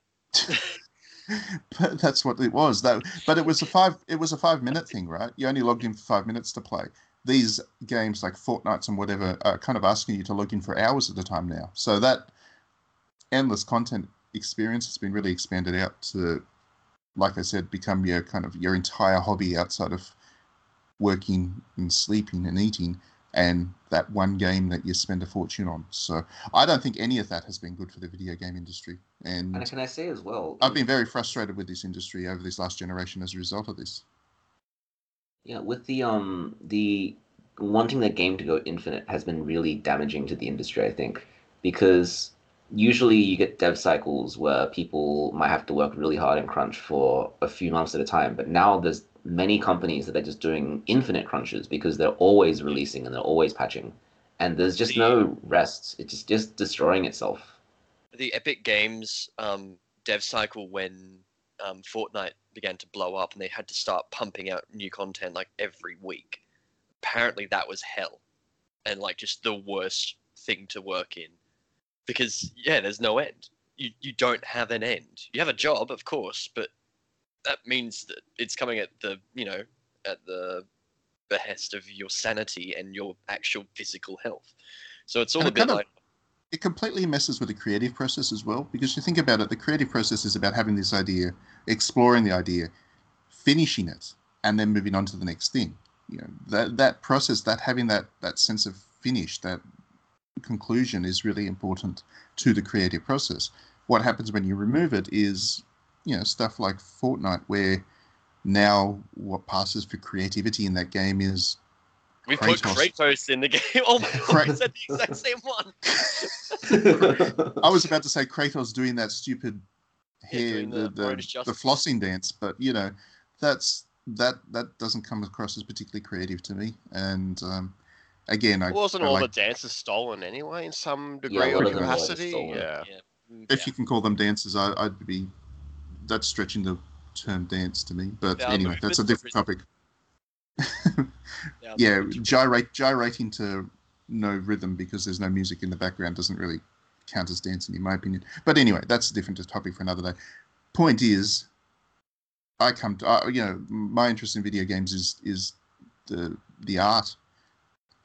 but that's what it was. That, but it was a five. It was a five minute thing, right? You only logged in for five minutes to play. These games like Fortnites and whatever are kind of asking you to log in for hours at a time now. So that endless content experience has been really expanded out to, like I said, become your kind of your entire hobby outside of working and sleeping and eating and that one game that you spend a fortune on. So I don't think any of that has been good for the video game industry. And And can I say as well? I've been very frustrated with this industry over this last generation as a result of this. Yeah, with the um the wanting the game to go infinite has been really damaging to the industry, I think, because usually you get dev cycles where people might have to work really hard and crunch for a few months at a time, but now there's many companies that are just doing infinite crunches because they're always releasing and they're always patching, and there's just no rest. It's just just destroying itself. the Epic Games um, dev cycle when um, Fortnite began to blow up and they had to start pumping out new content like every week. Apparently, that was hell, and like just the worst thing to work in, because yeah, there's no end. You you don't have an end. You have a job, of course, but that means that it's coming at the you know at the behest of your sanity and your actual physical health. So it's all And a it bit of- like it completely messes with the creative process as well because you think about it the creative process is about having this idea exploring the idea finishing it and then moving on to the next thing you know that that process that having that that sense of finish that conclusion is really important to the creative process what happens when you remove it is you know stuff like fortnite where now what passes for creativity in that game is We put Kratos. Kratos in the game. Oh my Kra- god, is that the exact same one? I was about to say Kratos doing that stupid Yeah, hair, doing the, the the, the, flossing dance, but you know, that's that that doesn't come across as particularly creative to me. And um, again, I Wasn't I all like, the dances stolen anyway in some degree a or lot of them were capacity? stolen. Yeah. Mm, if you can call them dances, I, I'd be that's stretching the term dance to me. But Yeah, anyway, that's a different topic. Yeah, yeah, gyrate gyrating to no rhythm because there's no music in the background doesn't really count as dancing in my opinion. But anyway, that's a different topic for another day. Point is, I come to uh, you know my interest in video games is is the the art,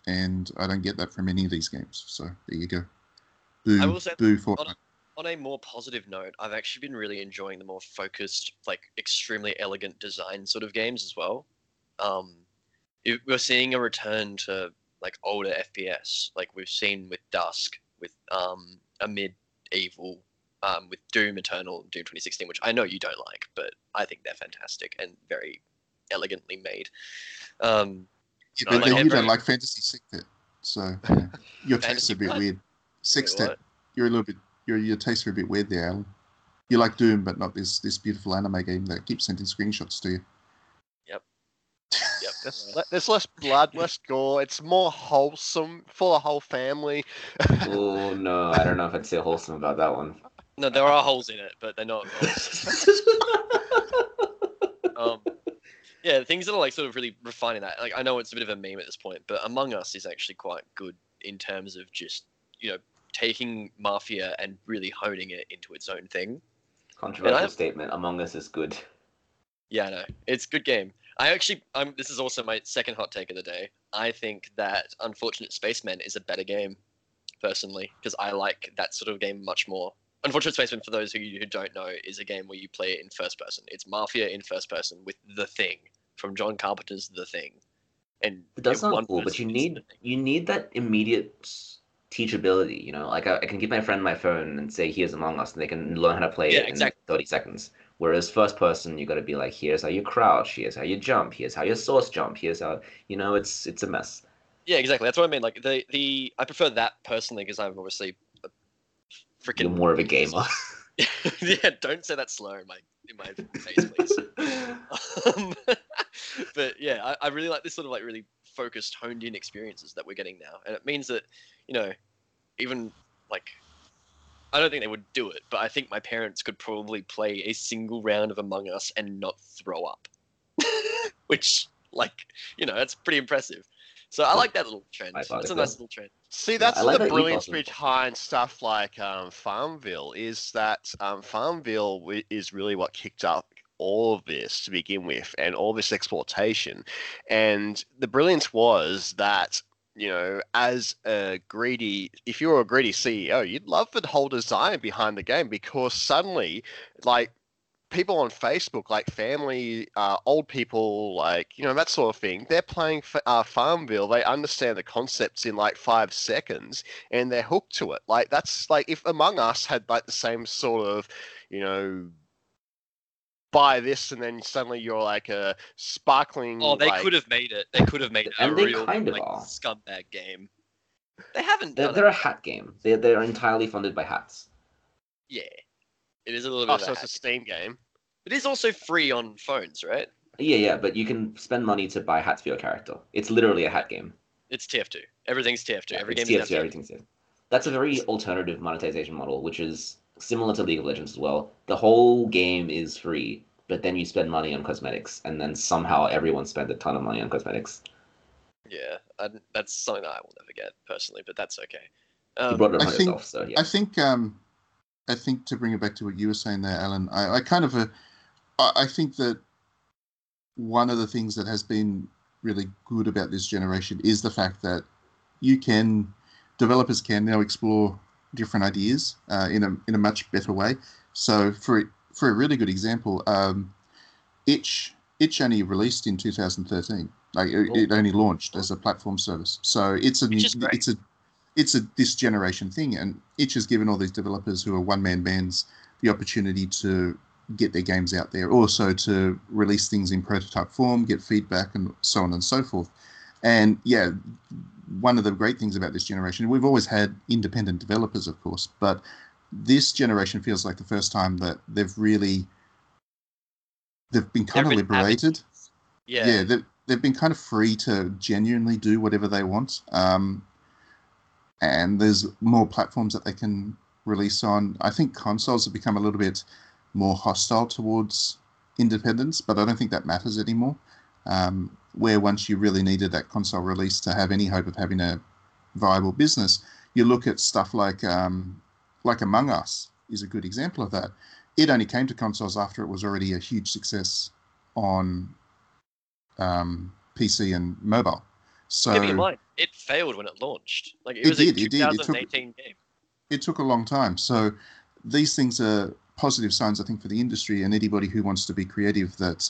and I don't get that from any of these games. So there you go. Boo, I will say- boo Fortnite. on a more positive note, I've actually been really enjoying the more focused, like extremely elegant design sort of games as well. Um, it- we're seeing a return to like older FPS, like we've seen with Dusk, with um, Amid Evil, um, with Doom Eternal, Doom 2016, which I know you don't like, but I think they're fantastic and very elegantly made. Um, Yeah, but like then you don't like fantasy sextet, so you know, your tastes are a bit what? weird. wait, Sextet, what? you're a little bit your your tastes are a bit weird there, Alan. You like Doom, but not this this beautiful anime game that keeps sending screenshots to you. Yep. There's, le- there's less blood, less gore. It's more wholesome for the whole family. oh no, I don't know if I'd say wholesome about that one. No, there are holes in it, but they're not. um, yeah, things that are like sort of really refining that. Like I know it's a bit of a meme at this point, but Among Us is actually quite good in terms of just you know taking Mafia and really honing it into its own thing. Controversial I- statement. Among Us is good. Yeah, I know it's a good game. I actually, I'm. This is also my second hot take of the day. I think that Unfortunate Spacemen is a better game, personally, because I like that sort of game much more. Unfortunate Spacemen, for those who, who don't know, is a game where you play it in first person. It's Mafia in first person with The Thing from John Carpenter's The Thing, and It does sound cool, but you need you need that immediate teachability. You know, like I, I can give my friend my phone and say, "Here's Among Us," and they can learn how to play Yeah, it exactly. in 30 seconds. Whereas first person, you got to be like, "Here's how you crouch. Here's how you jump. Here's how your source jump. Here's how you know it's it's a mess." Yeah, exactly. That's what I mean. Like the the I prefer that personally because I'm obviously freaking You're more of a gamer. yeah, don't say that slow in my in my face, please. um, but yeah, I, I really like this sort of like really focused, honed in experiences that we're getting now, and it means that you know, even like, I don't think they would do it, but I think my parents could probably play a single round of Among Us and not throw up, which like you know that's pretty impressive. So I like that little trend. That's a nice little trend. See, that's like the that brilliance ethos behind stuff like um, Farmville. Is that um, Farmville is really what kicked up all of this to begin with, and all this exploitation. And the brilliance was that you know, as a greedy, if you were a greedy CEO, you'd love the whole design behind the game because suddenly, like people on Facebook, like family, uh, old people, like you know that sort of thing, they're playing F- uh, Farmville. They understand the concepts in like five seconds, and they're hooked to it. Like that's like if Among Us had like the same sort of, you know, buy this and then suddenly you're like a sparkling. Oh, they like- could have made it. They could have made it a And they real kind of like, are. scumbag game. They haven't They're, done they're a hat game. They're, they're entirely funded by hats. Yeah, it is a little bit. Oh, of a so it's a. Steam game. It is also free on phones, right? Yeah, yeah, but you can spend money to buy hats for your character. It's literally a hat game. It's TF2. Everything's TF2. Yeah, Every it's game TFT, is TF2. everything's TFT. That's a very alternative monetization model, which is similar to League of Legends as well. The whole game is free, but then you spend money on cosmetics, and then somehow everyone spends a ton of money on cosmetics. Yeah, I, that's something that I will never get personally, but that's okay. You Um, brought it I upon think- so yeah. I think um, I think to bring it back to what you were saying there, Alan, I, I kind of uh, I, think that one of the things that has been really good about this generation is the fact that you can developers can now explore different ideas uh, in a in a much better way. So for for a really good example, um, Itch Itch only released in 2013. Like it, it only launched as a platform service. So it's a Which new, great. it's a it's a this generation thing, and Itch has given all these developers who are one man bands the opportunity to get their games out there, also to release things in prototype form, get feedback, and so on and so forth. And yeah, one of the great things about this generation, we've always had independent developers, of course, but this generation feels like the first time that they've really they've been kind There of liberated. Yeah, yeah, they've, they've been kind of free to genuinely do whatever they want. Um, and there's more platforms that they can release on. I think consoles have become a little bit more hostile towards independence, but I don't think that matters anymore. Um, where once you really needed that console release to have any hope of having a viable business, you look at stuff like um, like Among Us is a good example of that. It only came to consoles after it was already a huge success on um, PC and mobile. So Give me in mind, it failed when it launched. Like it, It was did, a it did, it took- 2018 game. it took a long time. So these things are positive signs, I think, for the industry and anybody who wants to be creative. That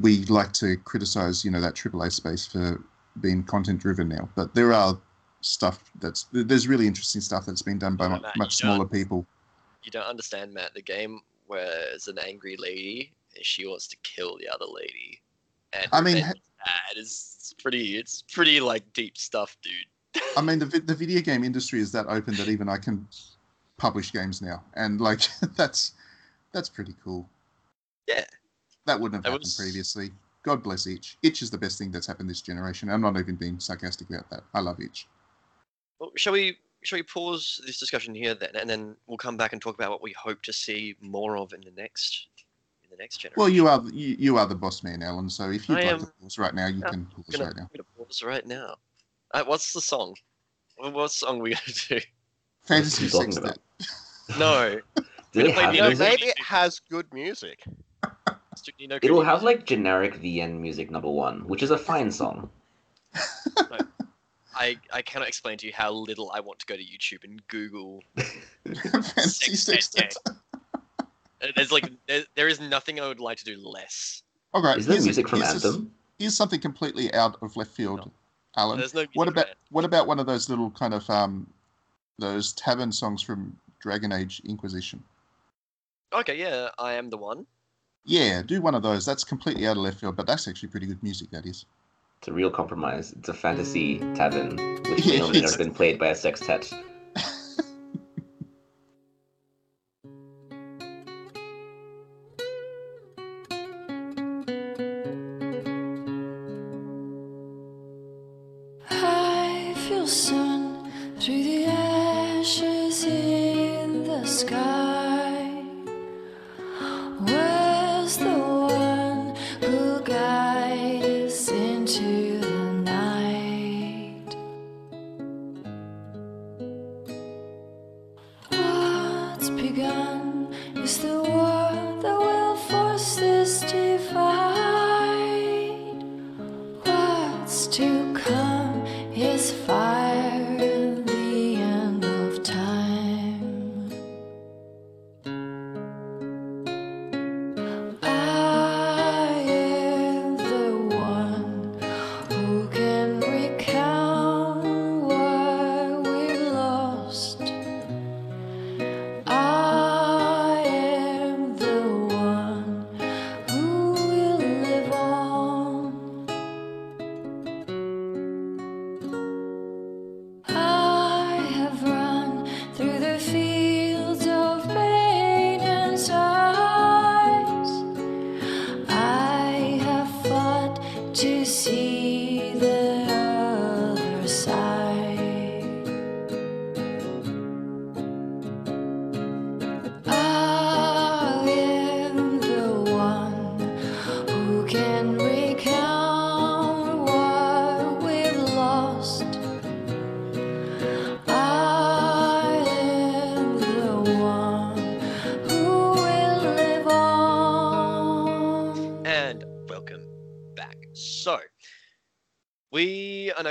we like to criticize, you know, that AAA space for being content driven now. But there are stuff that's there's really interesting stuff that's been done by Matt, much smaller people. You don't understand, Matt. The game where there's an angry lady and she wants to kill the other lady. And I mean, bad. It's pretty. It's pretty like deep stuff, dude. I mean, the the video game industry is that open that even I can publish games now, and like that's that's pretty cool. Yeah. that wouldn't have That happened was- previously. God bless Itch. Itch is the best thing that's happened this generation. I'm not even being sarcastic about that. I love Itch. Well, shall we? Shall we pause this discussion here then, and then we'll come back and talk about what we hope to see more of in the next, in the next generation. Well, you are the- you, you are the boss man, Alan. So if you'd I like am- to pause right now, you Yeah, can pause gonna, right now. I'm gonna pause right now. Uh, what's the song? What what song we gonna do? Fantasy you talking Sextet. No, Do We they play have Nino No, music? Kuni. maybe it has good music. It'll have like generic VN music number one, which is a fine song. I I cannot explain to you how little I want to go to YouTube and Google. Fantasy Sextet Sextet. Uh, There's like there, there is nothing I would like to do less. All right. Is there music from here's a- Anthem? Here's something completely out of left field, No. Alan. There's no. What about there. what about one of those little kind of um, those tavern songs from Dragon Age Inquisition? Okay, yeah, I am the one. Yeah, do one of those. That's completely out of left field, but that's actually pretty good music. That is. It's a real compromise. It's a fantasy tavern, which may or may not have been played by a sextet.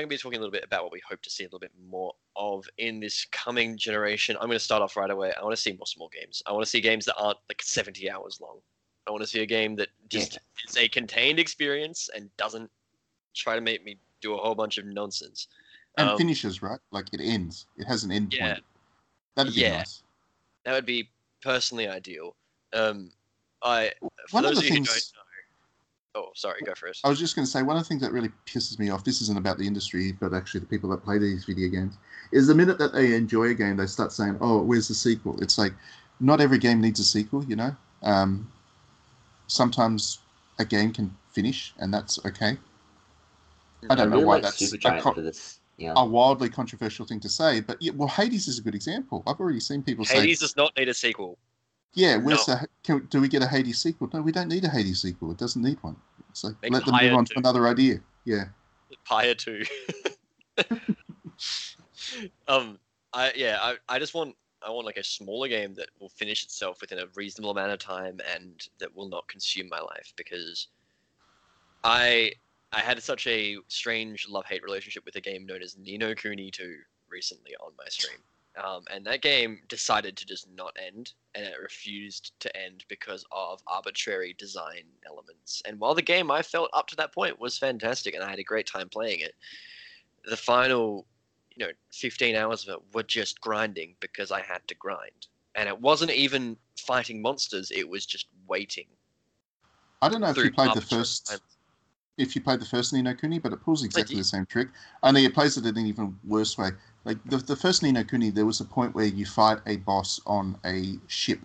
going to be talking a little bit about what we hope to see a little bit more of in this coming generation. I'm going to start off right away. I want to see more small games. I want to see games that aren't like 70 hours long. I want to see a game that just is a contained experience and doesn't try to make me do a whole bunch of nonsense. And Um, finishes, right? Like it ends. It has an end Yeah. point. That'd be Yeah. nice. That would be personally ideal. Um, I for One of the you who things-. Oh, sorry, go first. I was just going to say one of the things that really pisses me off. This isn't about the industry, but actually the people that play these video games. Is the minute that they enjoy a game, they start saying, "Oh, where's the sequel?" It's like not every game needs a sequel. You know, um, sometimes a game can finish, and that's okay. I don't I know why like that's a, co- this. Yeah. a wildly controversial thing to say. But yeah, well, Hades is a good example. I've already seen people Hades say, Hades does not need a sequel. "Yeah, where's No. the can, do we get a Hades sequel?" No, we don't need a Hades sequel. It doesn't need one. So Make let them move on to another idea. Yeah. Pyre two. um, I yeah, I, I just want I want like a smaller game that will finish itself within a reasonable amount of time and that will not consume my life because I I had such a strange love hate relationship with a game known as Ni no Kuni 2 recently on my stream. Um, and that game decided to just not end, and it refused to end because of arbitrary design elements. And while the game I felt up to that point was fantastic, and I had a great time playing it, the final, you know, 15 hours of it were just grinding because I had to grind. And it wasn't even fighting monsters; it was just waiting. I don't know if you played the first design. if you played the first Ni no Kuni, but it pulls exactly the same trick. Only it plays it in an even worse way. Like the, the first Ni no Kuni, there was a point where you fight a boss on a ship,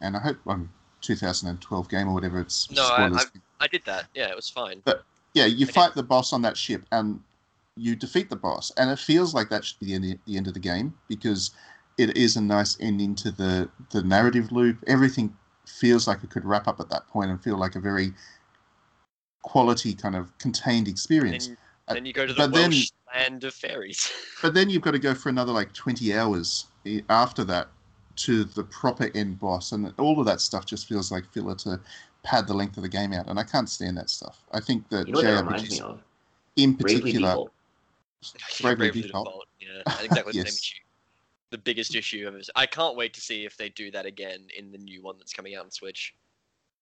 and I hope on 2012 game or whatever it's No, I- spoilers. I did that. Yeah, it was fine. But yeah, you I did. fight the boss on that ship, and you defeat the boss, and it feels like that should be the end, the end of the game because it is a nice ending to the the narrative loop. Everything feels like it could wrap up at that point and feel like a very quality kind of contained experience. Then, then you go to the but then- land of fairies. But then you've got to go for another like 20 hours after that to the proper end boss, and all of that stuff just feels like filler to pad the length of the game out, and I can't stand that stuff. I think that You know what that reminds me JRPGs in Bravely particular, Default. Bravely Bravely Default. Default. Yeah, I think that was the same issue. The biggest issue of it. I can't wait to see if they do that again in the new one that's coming out on Switch.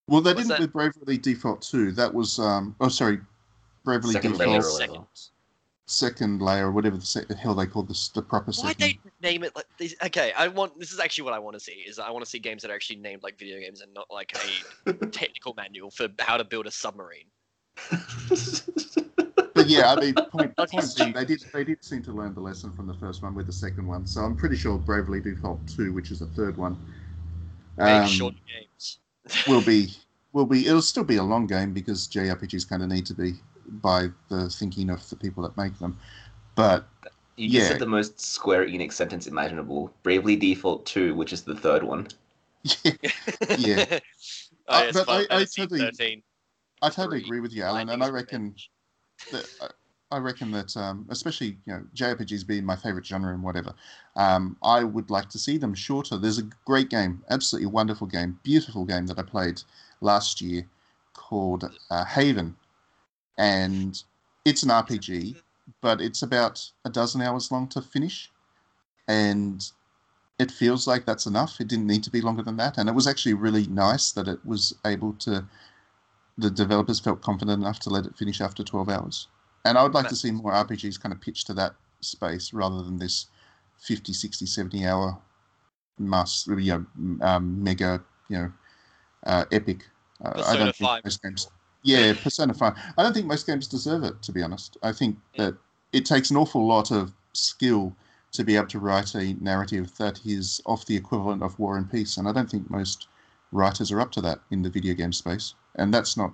well, they What's didn't that? with Bravely Default 2. That was um oh sorry, Bravely Second Default layer Second. second layer, or whatever the, se- the hell they call this the proper Why'd second. they name it like this? Okay, I want. This is actually what I want to see. Is I want to see games that are actually named like video games and not like a technical manual for how to build a submarine. But yeah, I mean, point, Not point just being, they did they did seem to learn the lesson from the first one with the second one. So I'm pretty sure Bravely Default 2, which is the third one, um, short games. will be will be it'll still be a long game because JRPGs kind of need to be by the thinking of the people that make them. But You just Yeah. said the most Square Enix sentence imaginable. Bravely Default 2, which is the third one. yeah, Yeah. oh, Uh, yes, but I- I totally- 13. I totally Three. agree with you, Alan, and I reckon that uh, I reckon that um, especially you know JRPGs being my favorite genre and whatever, um, I would like to see them shorter. There's a great game, absolutely wonderful game, beautiful game that I played last year called uh, Haven, and it's an RPG, but it's about a dozen hours long to finish, and it feels like that's enough. It didn't need to be longer than that, and it was actually really nice that it was able to. The developers felt confident enough to let it finish after 12 hours. And I would like to see more RPGs kind of pitch to that space rather than this 50, 60, 70 hour must, you know, um, mega, you know, uh, epic. Uh, I don't think 5. most games. Yeah, Persona 5. I don't think most games deserve it, to be honest. I think that it takes an awful lot of skill to be able to write a narrative that is of the equivalent of War and Peace. And I don't think most writers are up to that in the video game space. And that's not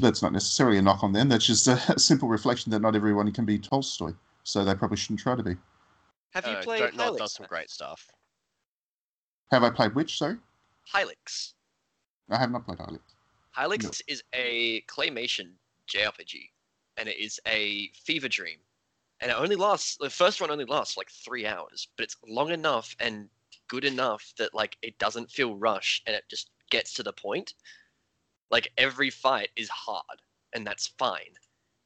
that's not necessarily a knock on them. That's just a simple reflection that not everyone can be Tolstoy. So they probably shouldn't try to be. Have you Uh, played Don't Nod Hylics? does some great stuff. Have I played which? Sorry, Hylics. I have not played Hylic. Hylics No. is a claymation JRPG, and it is a fever dream, and it only lasts. The first one only lasts like three hours, but it's long enough and good enough that like it doesn't feel rushed, and it just gets to the point. Like every fight is hard, and that's fine.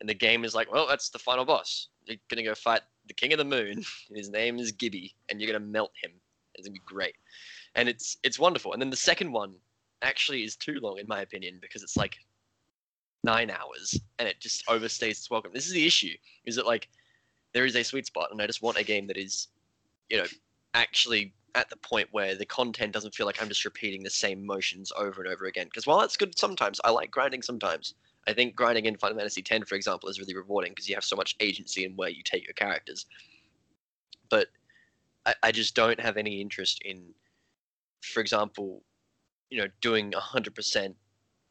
And the game is like, well, that's the final boss. You're gonna go fight the King of the Moon. His name is Gibby, and you're gonna melt him. It's gonna be great, and it's it's wonderful. And then the second one actually is too long in my opinion because it's like nine hours and it just overstays its welcome. This is the issue: is that like there is a sweet spot, and I just want a game that is, you know, actually at the point where the content doesn't feel like I'm just repeating the same motions over and over again. Because while that's good sometimes, I like grinding sometimes. I think grinding in Final Fantasy X, for example, is really rewarding because you have so much agency in where you take your characters. But I, I just don't have any interest in, for example, you know, doing hundred percent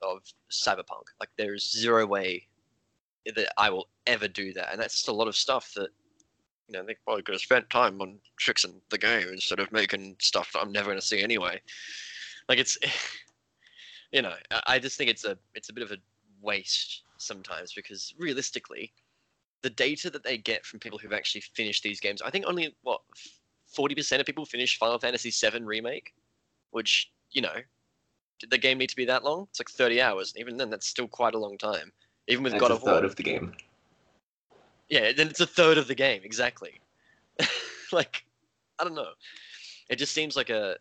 of Cyberpunk. Like there's zero way that I will ever do that, and that's just a lot of stuff that you know they probably could have spent time on fixing the game instead of making stuff that I'm never going to see anyway. Like it's, you know, I- just think it's a it's a bit of a waste sometimes because realistically, the data that they get from people who've actually finished these games, I think only what forty percent of people finish Final Fantasy VII remake, which you know, did the game need to be that long? It's like thirty hours. Even then, that's still quite a long time. Even with It's God a of War, third of the game. yeah, then it's a third of the game exactly. like, I don't know. It just seems like a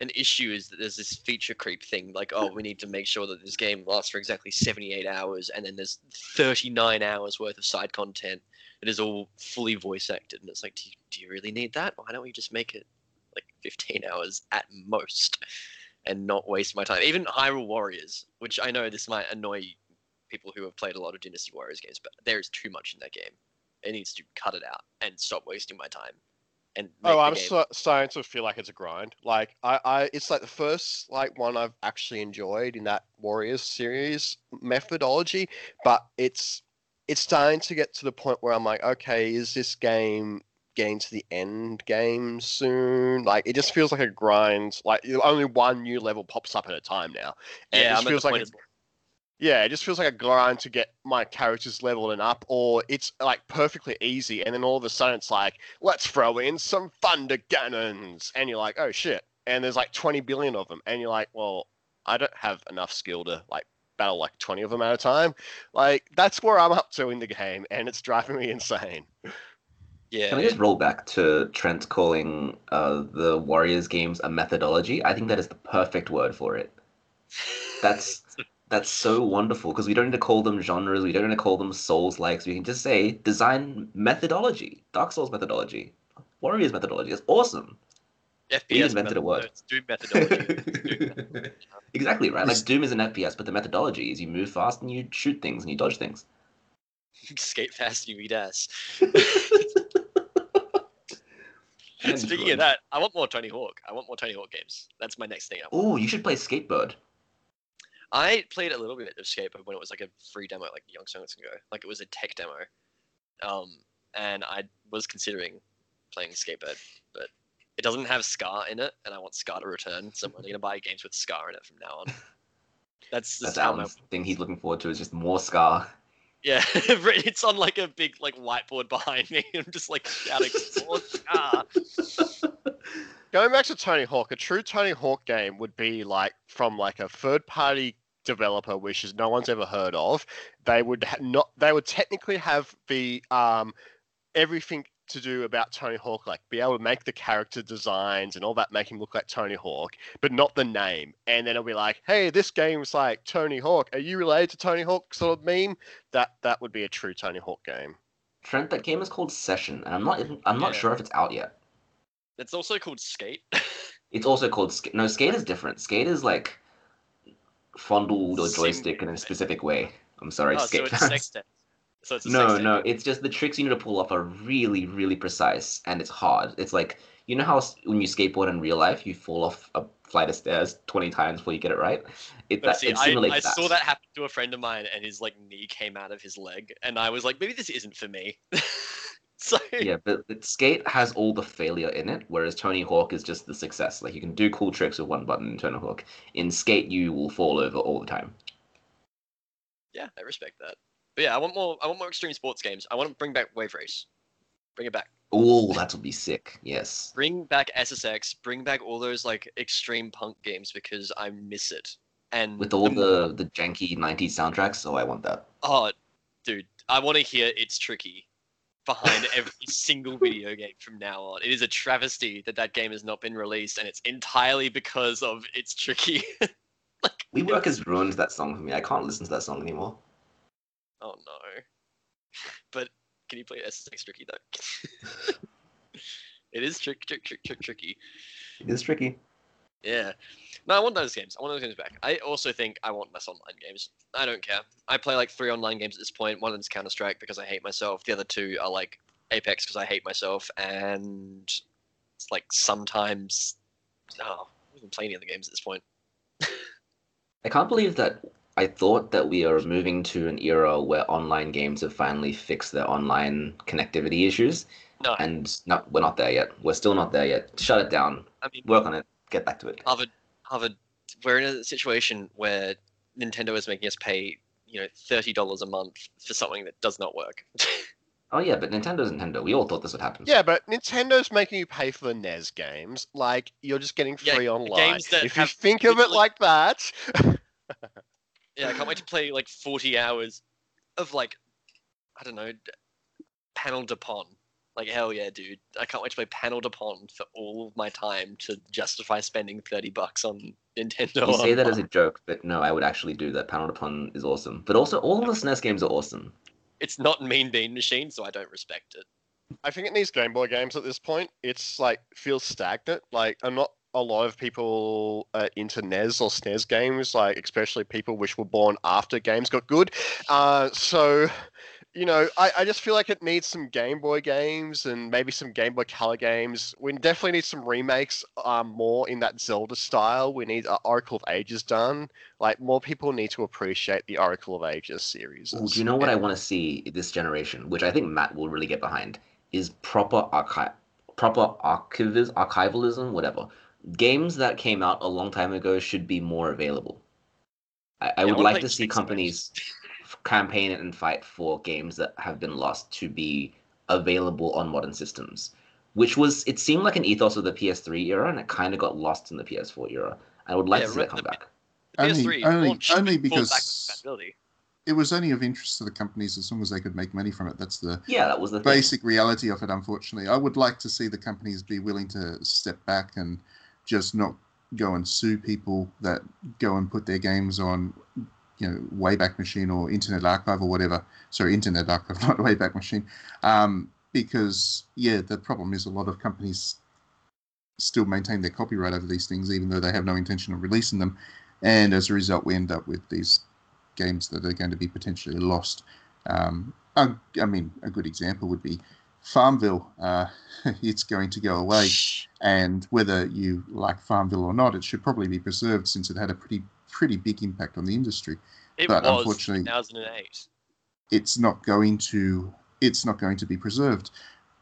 an issue is that there's this feature creep thing. Like, oh, we need to make sure that this game lasts for exactly 78 hours, and then there's 39 hours worth of side content that is all fully voice acted, and it's like, do you, do you really need that? Why don't we just make it like 15 hours at most, and not waste my time? Even Hyrule Warriors, which I know this might annoy people who have played a lot of Dynasty Warriors games, but there is too much in that game. It needs to cut it out and stop wasting my time. And Oh, I'm so, starting to feel like it's a grind. Like I, I, it's like the first like one I've actually enjoyed in that Warriors series methodology, but it's it's starting to get to the point where I'm like, okay, is this game getting to the end game soon? Like it just feels like a grind. Like only one new level pops up at a time now, and it just I'm feels like a yeah, it just feels like a grind to get my characters leveled and up, or it's like perfectly easy, and then all of a sudden it's like, let's throw in some thunder cannons, and you're like, oh shit, and there's like 20 billion of them, and you're like, well, I don't have enough skill to like battle like 20 of them at a time. Like that's where I'm up to in the game, and it's driving me insane. Yeah, Can I just roll back to Trent calling uh, the Warriors games a methodology? I think that is the perfect word for it. That's that's so wonderful because we don't need to call them genres. We don't need to call them Souls likes. We can just say design methodology, Dark Souls methodology, Warriors methodology. It's awesome. FPS invented a word. no, it's Doom methodology. exactly right. Like Doom is an FPS, but the methodology is you move fast and you shoot things and you dodge things. Skate fast, and you eat ass. Speaking of that, I want more Tony Hawk. I want more Tony Hawk games. That's my next thing. Oh, you should play Skatebird. I played a little bit of Skatebird when it was like a free demo, like young songs ago. Like it was a tech demo, um, and I was considering playing Skatebird, but it doesn't have Scar in it, and I want Scar to return. So I'm only gonna buy games with Scar in it from now on. That's That's my thing he's looking forward to is just more Scar. Yeah, it's on like a big like whiteboard behind me. I'm just like shouting, "More Scar!" Going back to Tony Hawk, a true Tony Hawk game would be like from like a third party developer which is no one's ever heard of. They would ha- not they would technically have the um everything to do about Tony Hawk, like be able to make the character designs and all that, make him look like Tony Hawk, but not the name. And then it'll be like, hey, this game's like Tony Hawk. Are you related to Tony Hawk? Sort of meme. That that would be a true Tony Hawk game. Trent, that game is called Session, and I'm not even, I'm not Yeah. sure if it's out yet. It's also called Skate. It's also called Skate. no Skate is different. Skate is like fondled or joystick in a specific way. I'm sorry, oh, so Skate it's fans. sex tech. So it's a No, no, it's just the tricks you need to pull off are really, really precise, and it's hard. It's like you know how when you skateboard in real life, you fall off a flight of stairs twenty times before you get it right. It that see, it I, I that. saw that happen to a friend of mine, and his like knee came out of his leg, and I was like, maybe this isn't for me. so Yeah, but, but Skate has all the failure in it, whereas Tony Hawk is just the success. Like you can do cool tricks with one button in Tony Hawk. In Skate, you will fall over all the time. yeah, I respect that. But yeah, I want more. I want more extreme sports games. I want to bring back Wave Race. Bring it back. Oh, that would be sick. Yes. Bring back SSX. Bring back all those like extreme punk games because I miss it. And With all more- the the janky '90s soundtracks, oh, I want that. Oh, dude, I want to hear it's tricky behind every single video game from now on. It is a travesty that that game has not been released, and it's entirely because of it's tricky. like, We Work has ruined that song for me. I can't listen to that song anymore. Oh no. But can you play SSX tricky though? it is trick, trick, trick, trick, tricky. It's tricky. Yeah. No, I want those games. I want those games back. I also think I want less online games. I don't care. I play like three online games at this point. One of them's Counter Strike because I hate myself. The other two are like Apex because I hate myself. And it's like sometimes. Oh, I don't even play any other games at this point. I can't believe that I thought that we are moving to an era where online games have finally fixed their online connectivity issues. No, And no, we're not there yet. We're still not there yet. Shut it down. I mean, Work on it. Get back to it. Harvard, Harvard, we're in a situation where Nintendo is making us pay, you know, thirty dollars a month for something that does not work. Oh yeah, but Nintendo's Nintendo. We all thought this would happen. Yeah, but Nintendo's making you pay for the NES games. Like you're just getting free the online. games that If you think of it like that, yeah, I can't wait to play like forty hours of like, I don't know, Panel de Pon. Like hell yeah, dude! I can't wait to play Panel de Pon for all of my time to justify spending thirty bucks on Nintendo. You say that as a joke, but no, I would actually do that. Panel de Pon is awesome. But also, all the SNES games are awesome. It's not Mean Bean Machine, so I don't respect it. I think it needs Game Boy games at this point. It's like feels stagnant. Like I'm not a lot of people uh, into NES or SNES games, like especially people which were born after games got good. Uh, so, you know, I, I just feel like it needs some Game Boy games and maybe some Game Boy Color games. We definitely need some remakes, um, more in that Zelda style. We need uh, Oracle of Ages done. Like more people need to appreciate the Oracle of Ages series. Do you know what I want to see this generation, which I think Matt will really get behind, is proper archive, proper archivalism, whatever. Games that came out a long time ago should be more available. I, I Yeah, would wanna like to see companies f- campaign and fight for games that have been lost to be available on modern systems. Which was, it seemed like an ethos of the PS3 era, and it kind of got lost in the PS4 era. I would like Yeah, to see right, that come the- back. The Only- PS3 only- only because- It was only of interest to the companies as long as they could make money from it. That's the Yeah, that was the thing. basic reality of it, unfortunately. I would like to see the companies be willing to step back and just not go and sue people that go and put their games on, you know, Wayback Machine or Internet Archive or whatever. Sorry, Internet Archive, not Wayback Machine. Um, because, yeah, the problem is a lot of companies still maintain their copyright over these things, even though they have no intention of releasing them. And as a result, we end up with these games that are going to be potentially lost. Um, I, I mean, a good example would be Farmville. Uh, it's going to go away, and whether you like Farmville or not, it should probably be preserved since it had a pretty pretty big impact on the industry. It but was unfortunately- 2008. It's not going to it's not going to be preserved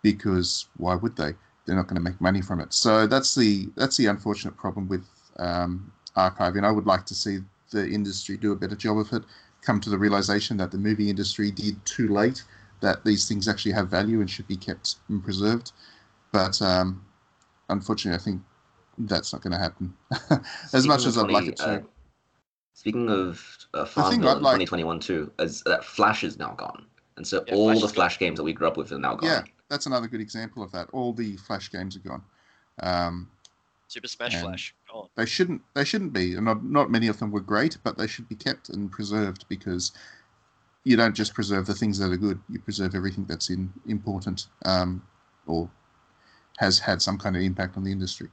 because why would they? They're not going to make money from it. So that's the that's the unfortunate problem with um, archiving. I would like to see the industry do a better job of it. Come to the realization that the movie industry did too late. That these things actually have value and should be kept and preserved. But um, unfortunately, I think that's not going to happen. as much as of I'd like it to. uh, speaking of uh, Farmville in like- 2021 too, as that Flash is now gone, and so Yeah, all Flash the is gone. Flash games that we grew up with are now gone. yeah, that's another good example of that. All the Flash games are gone. Um, Super Smash Flash. Oh, they shouldn't they shouldn't be and not, not many of them were great but they should be kept and preserved because you don't just preserve the things that are good you preserve everything that's in important um, or has had some kind of impact on the industry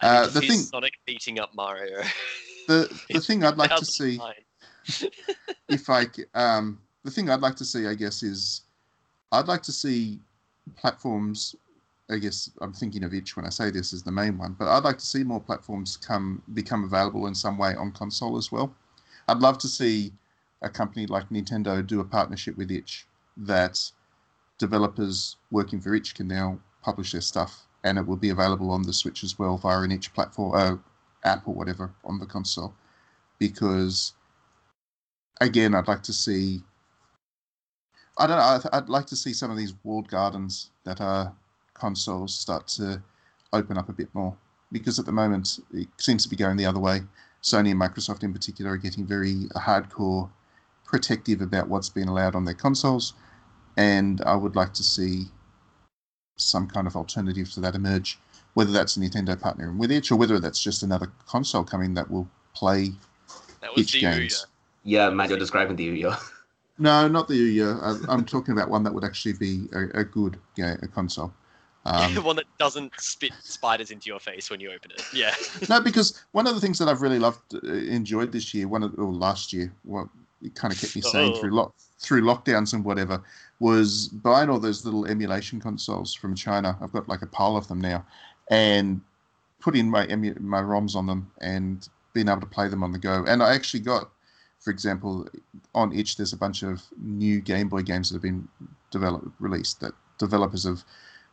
uh, the thing Sonic beating up Mario. the the thing i'd like to see if I um, the thing i'd like to see i guess is i'd like to see platforms i guess i'm thinking of itch when i say this is the main one but i'd like to see more platforms come become available in some way on console as well i'd love to see a company like nintendo do a partnership with itch that developers working for itch can now publish their stuff and it will be available on the switch as well via an itch platform uh, app or whatever on the console. Because again i'd like to see i don't know I'd, I'd like to see some of these walled gardens that are consoles start to open up a bit more. Because at the moment it seems to be going the other way. Sony and microsoft in particular are getting very hardcore protective about what's been allowed on their consoles, and I would like to see some kind of alternative to that emerge, whether that's a Nintendo partnering with itch or whether that's just another console coming that will play That was itch the games. Yeah, Matt, you're describing the Ouya. No, not the Ouya. I- I'm talking about one that would actually be a, a good game, a console. Um, one that doesn't spit spiders into your face when you open it. Yeah. no, because one of the things that I've really loved, uh, enjoyed this year, one of, or last year, what it kind of kept me sane Oh. through lock through lockdowns and whatever, was buying all those little emulation consoles from China. I've got like a pile of them now, and putting my emu- my ROMs on them and being able to play them on the go. And I actually got, for example, on itch, there's a bunch of new Game Boy games that have been developed released that developers have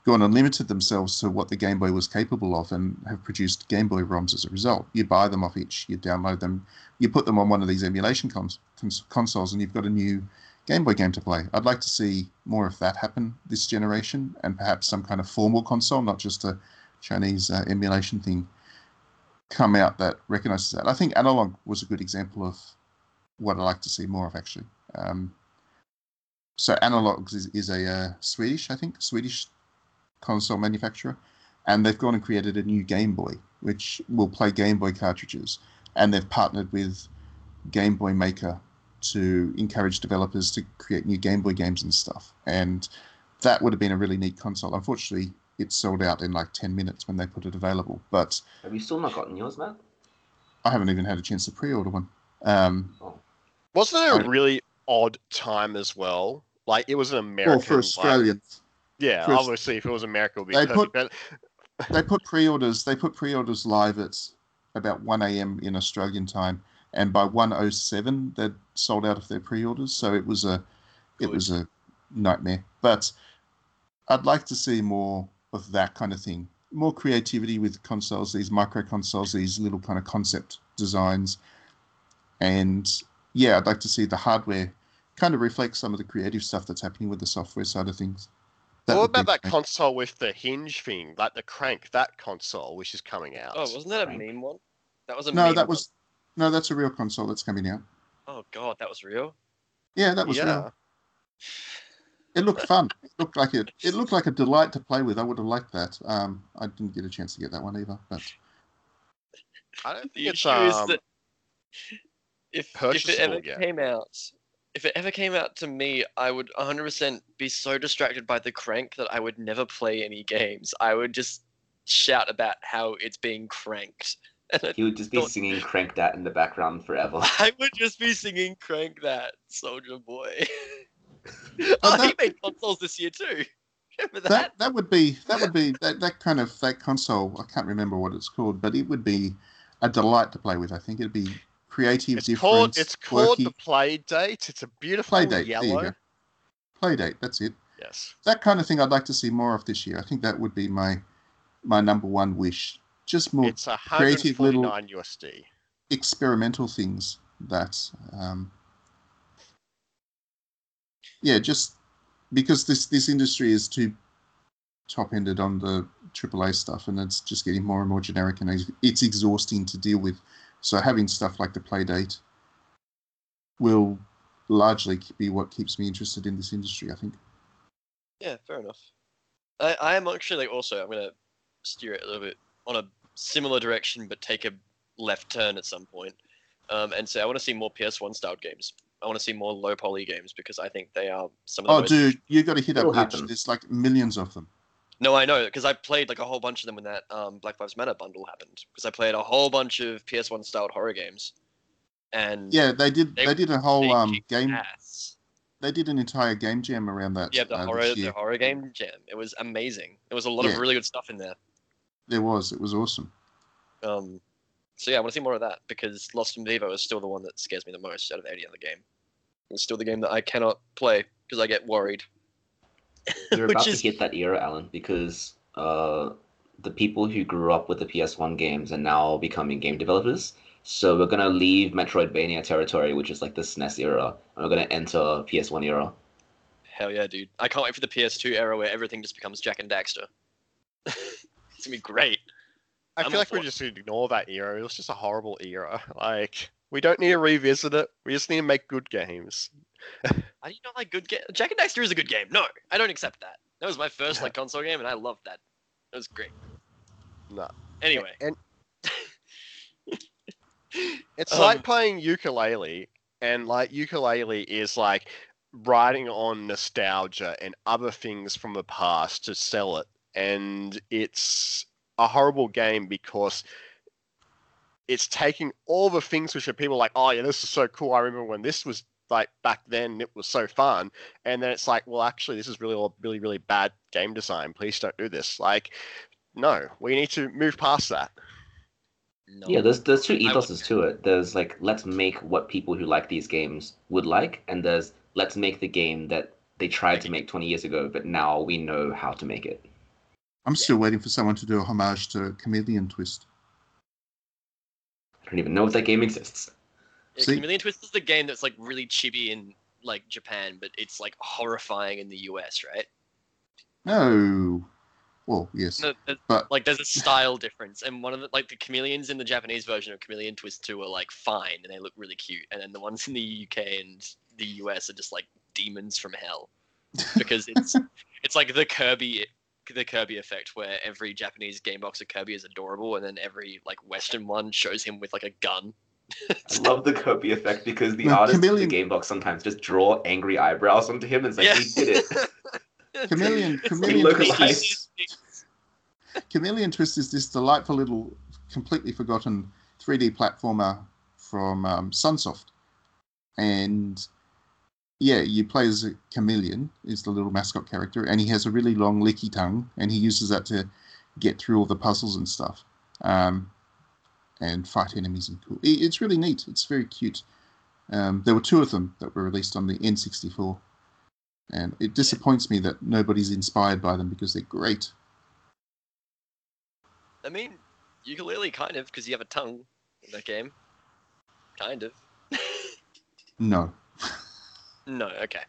gone and limited themselves to what the Game Boy was capable of and have produced Game Boy ROMs as a result. You buy them off itch, you download them, you put them on one of these emulation cons- cons- consoles, and you've got a new Game Boy game to play. I'd like to see more of that happen this generation, and perhaps some kind of formal console, not just a Chinese uh, emulation thing, come out that recognizes that. I think Analogue was a good example of what I'd like to see more of, actually. Um, so Analogue is, is a uh, Swedish, I think, Swedish console manufacturer, and they've gone and created a new Game Boy, which will play Game Boy cartridges, and they've partnered with Game Boy Maker to encourage developers to create new Game Boy games and stuff. And that would have been a really neat console. Unfortunately, it sold out in like 10 minutes when they put it available, but Have you still not gotten yours, Matt? I haven't even had a chance to pre-order one. Um, Wasn't it I- a really odd time as well? Like it was an American. well, for like- Australians, yeah, Aus- obviously, if it was America, it would be They put- they put pre-orders. They put pre-orders live at about 1 a.m. in Australian time, and by one o seven, they'd sold out of their pre-orders. So it was a, it Good. was a nightmare. But I'd like to see more of that kind of thing. More creativity with consoles, these micro consoles, these little kind of concept designs, and yeah, I'd like to see the hardware kind of reflect some of the creative stuff that's happening with the software side of things. That what about that great. console with the hinge thing, like the crank? That console, which is coming out. Oh, wasn't that a Frank. meme one? That was a no, meme that one. was no, that's a real console that's coming out. Oh god, that was real. Yeah, that was yeah. real. It looked fun. It looked like it. It looked like a delight to play with. I would have liked that. Um, I didn't get a chance to get that one either. But I don't think The it's issue um. that if if it ever yet. came out, if it ever came out to me, I would 100% be so distracted by the crank that I would never play any games. I would just shout about how it's being cranked. And He would just be Don't- singing Crank That in the background forever. I would just be singing "Crank That, Soldier Boy." But oh, he made consoles this year too. Remember that? that that would be that would be that, that kind of that console. I can't remember what it's called, but it would be a delight to play with. I think it'd be creative, It's different, called it's called quirky. the Play Date. It's a beautiful Play date. There you yellow. go. Play date. That's it. Yes. That kind of thing. I'd like to see more of this year. I think that would be my my number one wish. Just more It's creative little- 149 USD. experimental things that um, yeah just because this this industry is too top ended on the AAA stuff and it's just getting more and more generic and it's exhausting to deal with so having stuff like the playdate will largely be what keeps me interested in this industry i think Yeah, fair enough. I, I am actually like also I'm gonna steer it a little bit on a similar direction, but take a left turn at some point, um, and say I want to see more PS1 styled games. I want to see more low poly games because I think they are some of the oh most. dude You've got to hit up It'll Edge. happen. there's like millions of them No, I know because I played like a whole bunch of them when that um, Black Lives Matter bundle happened. Because I played a whole bunch of PS1 styled horror games, and yeah they did They- they, did a whole um game ass. they did an entire game jam around that Yeah, the uh, horror the horror game jam. It was amazing. There was a lot Yeah. of really good stuff in there. There was. It was awesome. Um, so yeah, I want to see more of that because Lost in Vivo is still the one that scares me the most out of any other game. It's still the game that I cannot play because I get worried. You're about is- to hit that era, Alan, because uh, the people who grew up with the PS1 games are now becoming game developers. So we're gonna leave Metroidvania territory, which is like the SNES era, and we're gonna enter PS1 era. Hell yeah, dude! I can't wait for the PS2 era where everything just becomes Jak and Daxter. it's gonna be great. I I'm feel all like we for it. just ignore that era. It was just a horrible era. Like We don't need to revisit it. We just need to make good games. How do you not like good game? Jak and Daxter is a good game. No, I don't accept that. That was my first like console game, and I loved that. That was great. No. Anyway, And it's Um, like playing Yooka-Laylee, and like Yooka-Laylee is like riding on nostalgia and other things from the past to sell it, and it's a horrible game because it's taking all the things which are people like, oh yeah, this is so cool. I remember when this was like back then, it was so fun, and then it's like, well, actually, this is really all really really bad game design. Please don't do this. Like, no, we need to move past that. no. Yeah, there's there's two I ethoses to it. There's like let's make what people who like these games would like, and there's let's make the game that they tried to make 20 years ago, but now we know how to make it. I'm still waiting for someone to do a homage to Chameleon Twist. I don't even know if that game exists. See- Chameleon Twist is the game that's like really chibi in like Japan, but it's like horrifying in the US, right? No. Well, yes. No, there's- But like there's a style difference, and one of the like the chameleons in the Japanese version of Chameleon Twist 2 are like fine and they look really cute, and then the ones in the UK and the US are just like demons from hell because it's it's like the Kirby the Kirby effect where every Japanese game box of Kirby is adorable, and then every like Western one shows him with like a gun. I love the Kirby effect because the No, artists in the game box sometimes just draw angry eyebrows onto him and it's like, we did it. Chameleon, Chameleon Twist is, Chameleon Twist is this delightful little, completely forgotten 3D platformer from um, Sunsoft, and yeah, you play as a chameleon, is the little mascot character, and he has a really long licky tongue, and he uses that to get through all the puzzles and stuff, um, and fight enemies and cool. It's really neat. It's very cute. Um, there were two of them that were released on the N64, and it disappoints me that nobody's inspired by them because they're great. I mean, Yooka-Laylee kind of because you have a tongue in that game. Kind of. No, No, okay.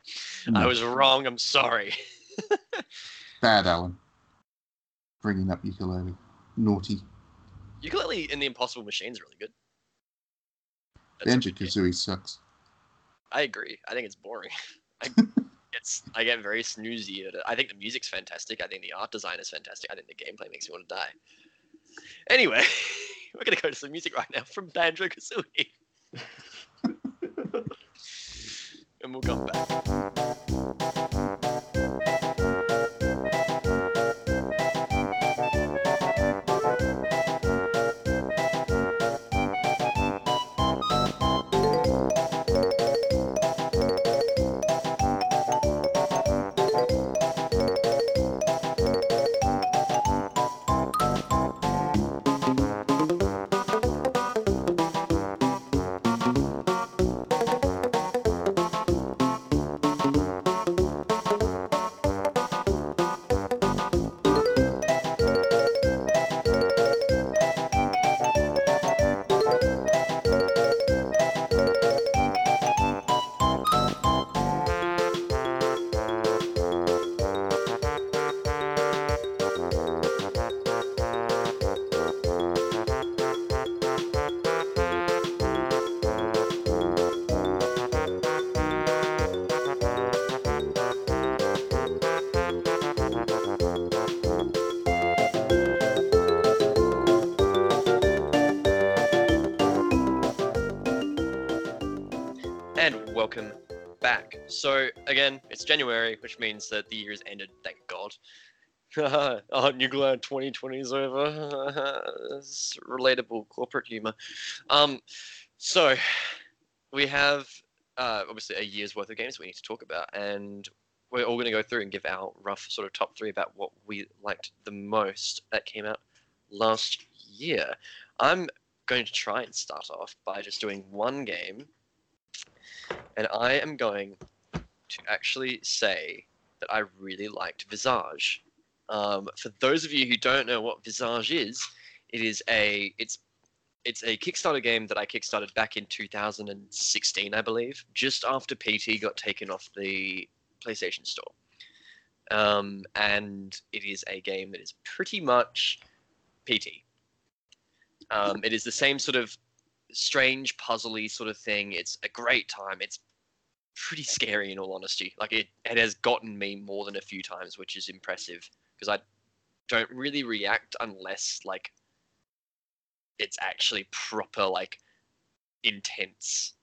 no. I was wrong. I'm sorry. bad, Alan. Bringing up Yooka-Laylee, naughty. Yooka-Laylee in the Impossible Machine is really good. Banjo. Kazooie sucks. I agree. I think it's boring. I, it's I get very snoozy at. I think the music's fantastic. I think the art design is fantastic. I think the gameplay makes me want to die. Anyway, we're gonna go to some music right now from Banjo Kazooie, and we'll come back. So again, it's January, which means that the year has ended. Thank God. oh, glad 2020 is over. it's relatable corporate humor. Um, so we have uh, obviously a year's worth of games we need to talk about, and we're all going to go through and give our rough sort of top three about what we liked the most that came out last year. I'm going to try and start off by just doing one game and I am going to actually say that I really liked Visage. Um, for those of you who don't know what Visage is, it is a it's it's a Kickstarter game that I kickstarted back in 2016, I believe, just after PT got taken off the PlayStation Store. Um, and it is a game that is pretty much PT. Um, it is the same sort of strange, puzzly sort of thing. It's a great time. It's pretty scary in all honesty. Like it, it has gotten me more than a few times, which is impressive because I don't really react unless like it's actually proper like intense.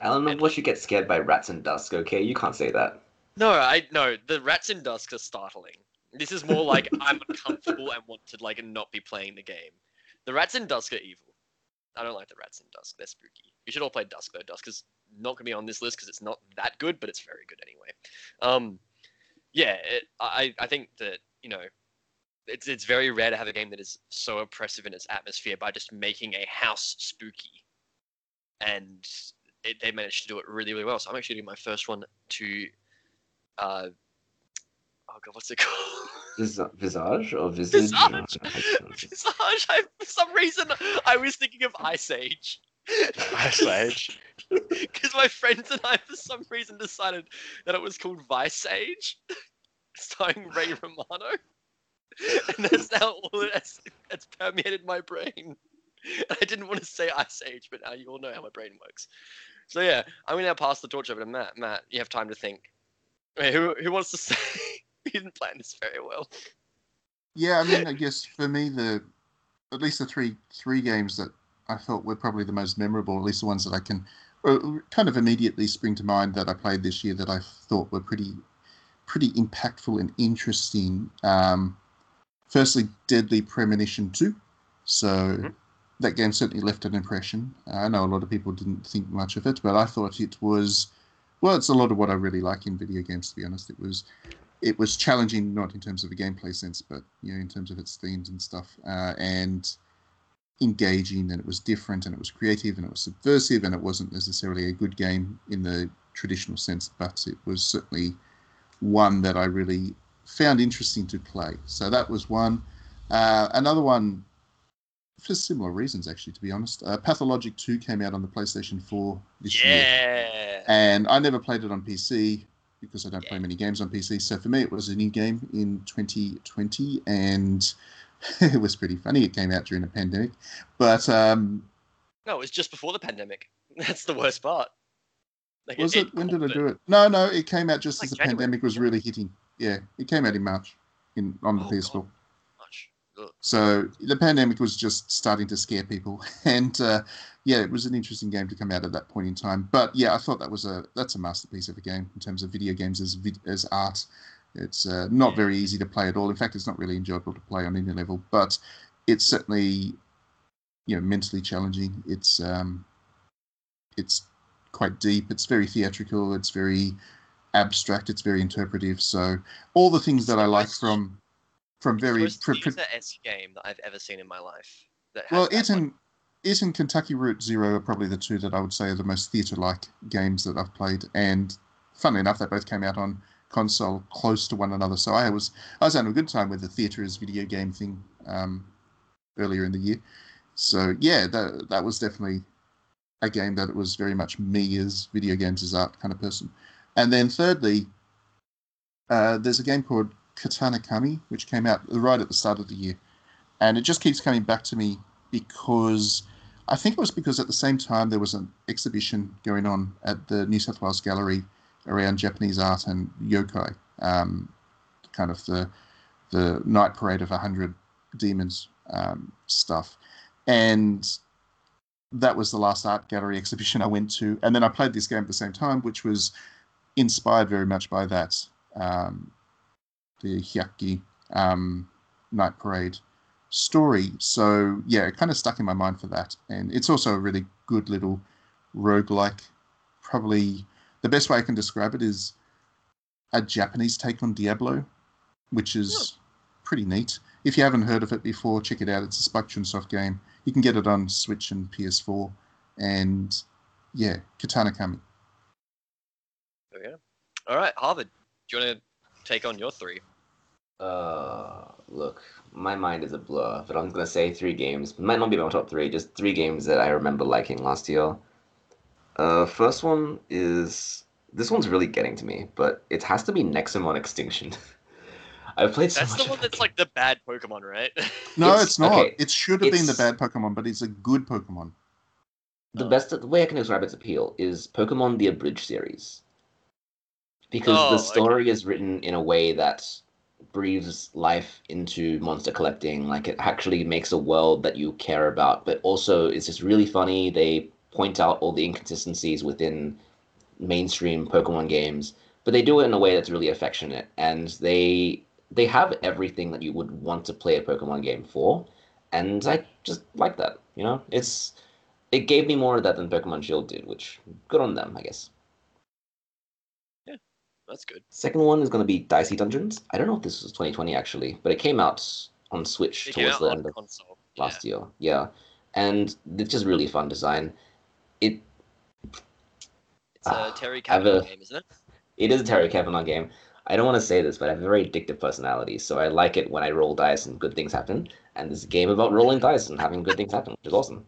Alan, And- what you get scared by rats in dusk? Okay, you can't say that. No, I no. The rats in dusk are startling. This is more like I'm uncomfortable and want to like not be playing the game. The rats in dusk are evil. I don't like the rats in dusk. They're spooky. You should all play Dusk though. Dusk is not gonna be on this list because it's not that good, but it's very good anyway. Um, yeah, it, I I think that you know. It's, it's very rare to have a game that is so oppressive in its atmosphere by just making a house spooky, and it, they managed to do it really really well. So I'm actually doing my first one to uh oh god what's it called Vis- visage or visage? Visage. visage I, for some reason i was thinking of ice age Ice Age. because my friends and i for some reason decided that it was called vice age starring ray romano. And that's now all it has, it's permeated my brain. I didn't want to say ice age but now you all know how my brain works. So yeah i'm gonna now pass the torch over to matt. Matt you have time to think. Wait, who, who wants to say? We didn't plan this very well. Yeah, I mean, I guess for me, the at least the three three games that I felt were probably the most memorable, at least the ones that I can kind of immediately spring to mind that I played this year that I thought were pretty pretty impactful and interesting. Um, firstly, Deadly Premonition Two. So Mhm. that game certainly left an impression. I know a lot of people didn't think much of it, but I thought it was well, it's a lot of what I really like in video games. To be honest, it was it was challenging, not in terms of a gameplay sense, but you know, in terms of its themes and stuff, uh, and engaging, and it was different, and it was creative, and it was subversive, and it wasn't necessarily a good game in the traditional sense, but it was certainly one that I really found interesting to play. So that was one. Uh, another one, for similar reasons, actually, to be honest. Uh, Pathologic 2 came out on the PlayStation 4 this year and I never played it on PC because I don't play many games on PC. So for me, it was a new game in 2020, and it was pretty funny. It came out during a pandemic, but um, no it was just before the pandemic that's the worst part like, was it? When did I do it? No, no, it came out just Like as the January, pandemic was yeah. really hitting. Yeah, it came out in March in on the Oh, PS4. God. So the pandemic was just starting to scare people, and uh, yeah, it was an interesting game to come out at that point in time. But yeah, I thought that was a that's a masterpiece of a game in terms of video games as as art. It's uh, not very easy to play at all. In fact, it's not really enjoyable to play on any level. But it's certainly you know mentally challenging. It's um, it's quite deep. It's very theatrical. It's very abstract. It's very interpretive. So all the things that I like from from It's the very pre- pre- theater-esque game that I've ever seen in my life. Well, it and it and Kentucky Route Zero are probably the two that I would say are the most theatre-like games that I've played. And funnily enough, they both came out on console close to one another. So I was I was having a good time with the theatre as video game thing um, earlier in the year. So yeah, that that was definitely a game that it was very much me as video games as art kind of person. And then thirdly, uh, there's a game called Katana Kami, which came out right at the start of the year, and it just keeps coming back to me because I think it was because at the same time there was an exhibition going on at the New South Wales Gallery around Japanese art and yokai, um, kind of the the night parade of a hundred demons um, stuff, and that was the last art gallery exhibition I went to, and then I played this game at the same time, which was inspired very much by that, um, the Hyakki um, night parade story. So yeah, it kind of stuck in my mind for that, and it's also a really good little roguelike. Probably the best way I can describe it is a Japanese take on Diablo, which is pretty neat. If you haven't heard of it before, check it out. It's a Spike Chunsoft game. You can get it on Switch and PS4, and yeah, Katana Kami. There we go. All right, Harvard. Do you want to take on your three? Uh, look, my mind is a blur, but I'm gonna say three games. Might not be my top three, just three games that I remember liking last year. Uh, first one is this one's really getting to me, but it has to be Nexomon Extinction. I've played so That's much the one that's game. like the bad Pokemon, right? No, It's- it's, not. okay, It should have been the bad Pokemon, but it's a good Pokemon. the Oh. best the way I can describe its appeal is Pokemon the Abridged series. Because Oh, the okay. story is written in a way that breathes life into monster collecting. Like it actually makes a world that you care about, but also it's just really funny. They point out all the inconsistencies within mainstream Pokemon games, but they do it in a way that's really affectionate and they they have everything that you would want to play a Pokemon game for. And I just like that, you know? It's it gave me more of that than Pokemon Shield did, which good on them, I guess. Yeah, that's good. Second one is going to be Dicey Dungeons. I don't know if this was 2020 actually, but it came out on Switch It towards the end of console. last year. Yeah, and it's just really fun design. It It's a Ah, Terry Cavill a- game, isn't it? it is a Terry Cavanagh game. I don't want to say this, but I have a very addictive personality, so I like it when I roll dice and good things happen. And this game about rolling dice and having good things happen, which is awesome.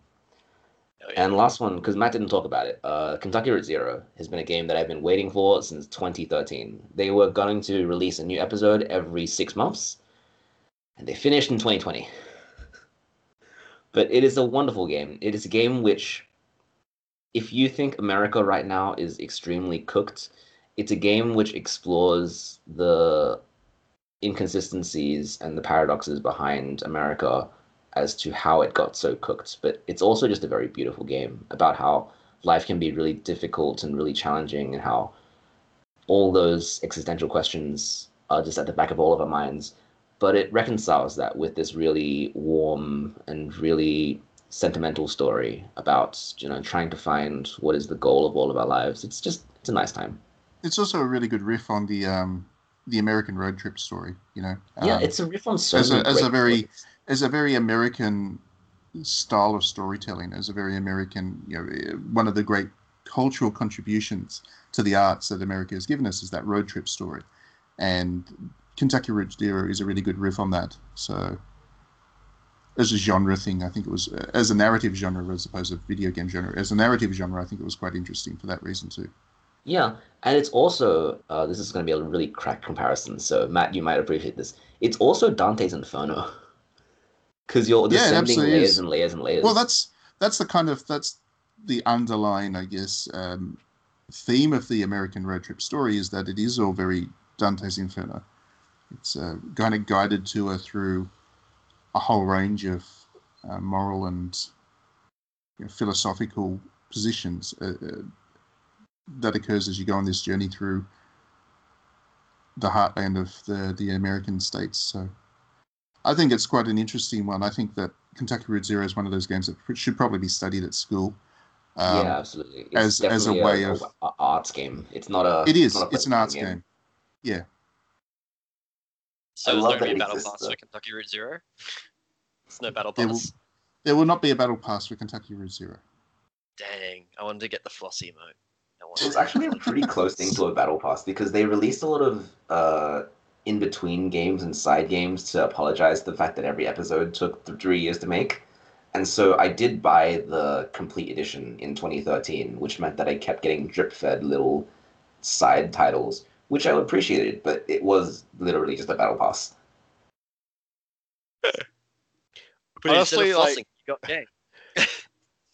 Oh, yeah. And last one, because Matt didn't talk about it, uh, Kentucky Route Zero has been a game that I've been waiting for since 2013. They were going to release a new episode every six months, and they finished in 2020. but it is a wonderful game. It is a game which, if you think America right now is extremely cooked, it's a game which explores the inconsistencies and the paradoxes behind America as to how it got so cooked. But it's also just a very beautiful game about how life can be really difficult and really challenging, and how all those existential questions are just at the back of all of our minds. But it reconciles that with this really warm and really sentimental story about you know trying to find what is the goal of all of our lives. It's just it's a nice time. It's also a really good riff on the um, the American road trip story. You know, yeah, Um, it's a riff on so as a- as a very- stories. as a very American style of storytelling, as a very American, you know, one of the great cultural contributions to the arts that America has given us is that road trip story, and Kentucky Route Zero is a really good riff on that. So, as a genre thing, I think it was uh, as a narrative genre as opposed to video game genre. As a narrative genre, I think it was quite interesting for that reason too. Yeah, and it's also uh, this is going to be a really crack comparison. So Matt, you might appreciate this. It's also Dante's Inferno because you're Yeah, descending absolutely layers is. and layers and layers. Well, that's that's the kind of that's the underlying, I guess, um, theme of the American road trip story is that it is all very Dante's Inferno. It's uh, kind of guided to her through a whole range of uh, moral and you know, philosophical positions uh, uh, that occurs as you go on this journey through the heartland of the the American states. So. I think it's quite an interesting one. I think that Kentucky Route Zero is one of those games that should probably be studied at school. Um, yeah, absolutely. It's as- as a way of- a arts game. It's not a. It is. a It's an arts game. Yeah. So I there's love not going that to be a battle exists, pass though. for Kentucky Route Zero. It's no battle There will- pass. There will not be a battle pass for Kentucky Route Zero. Dang, I wanted to get the flossy mode. I wanted It was actually a pretty close thing to a battle pass because they released a lot of uh, in between games and side games to apologize for the fact that every episode took th- three years to make. And so I did buy the complete edition in 2013, which meant that I kept getting drip fed little side titles, which I appreciated, but it was literally just a battle pass. But instead of Honestly, like- you got gang.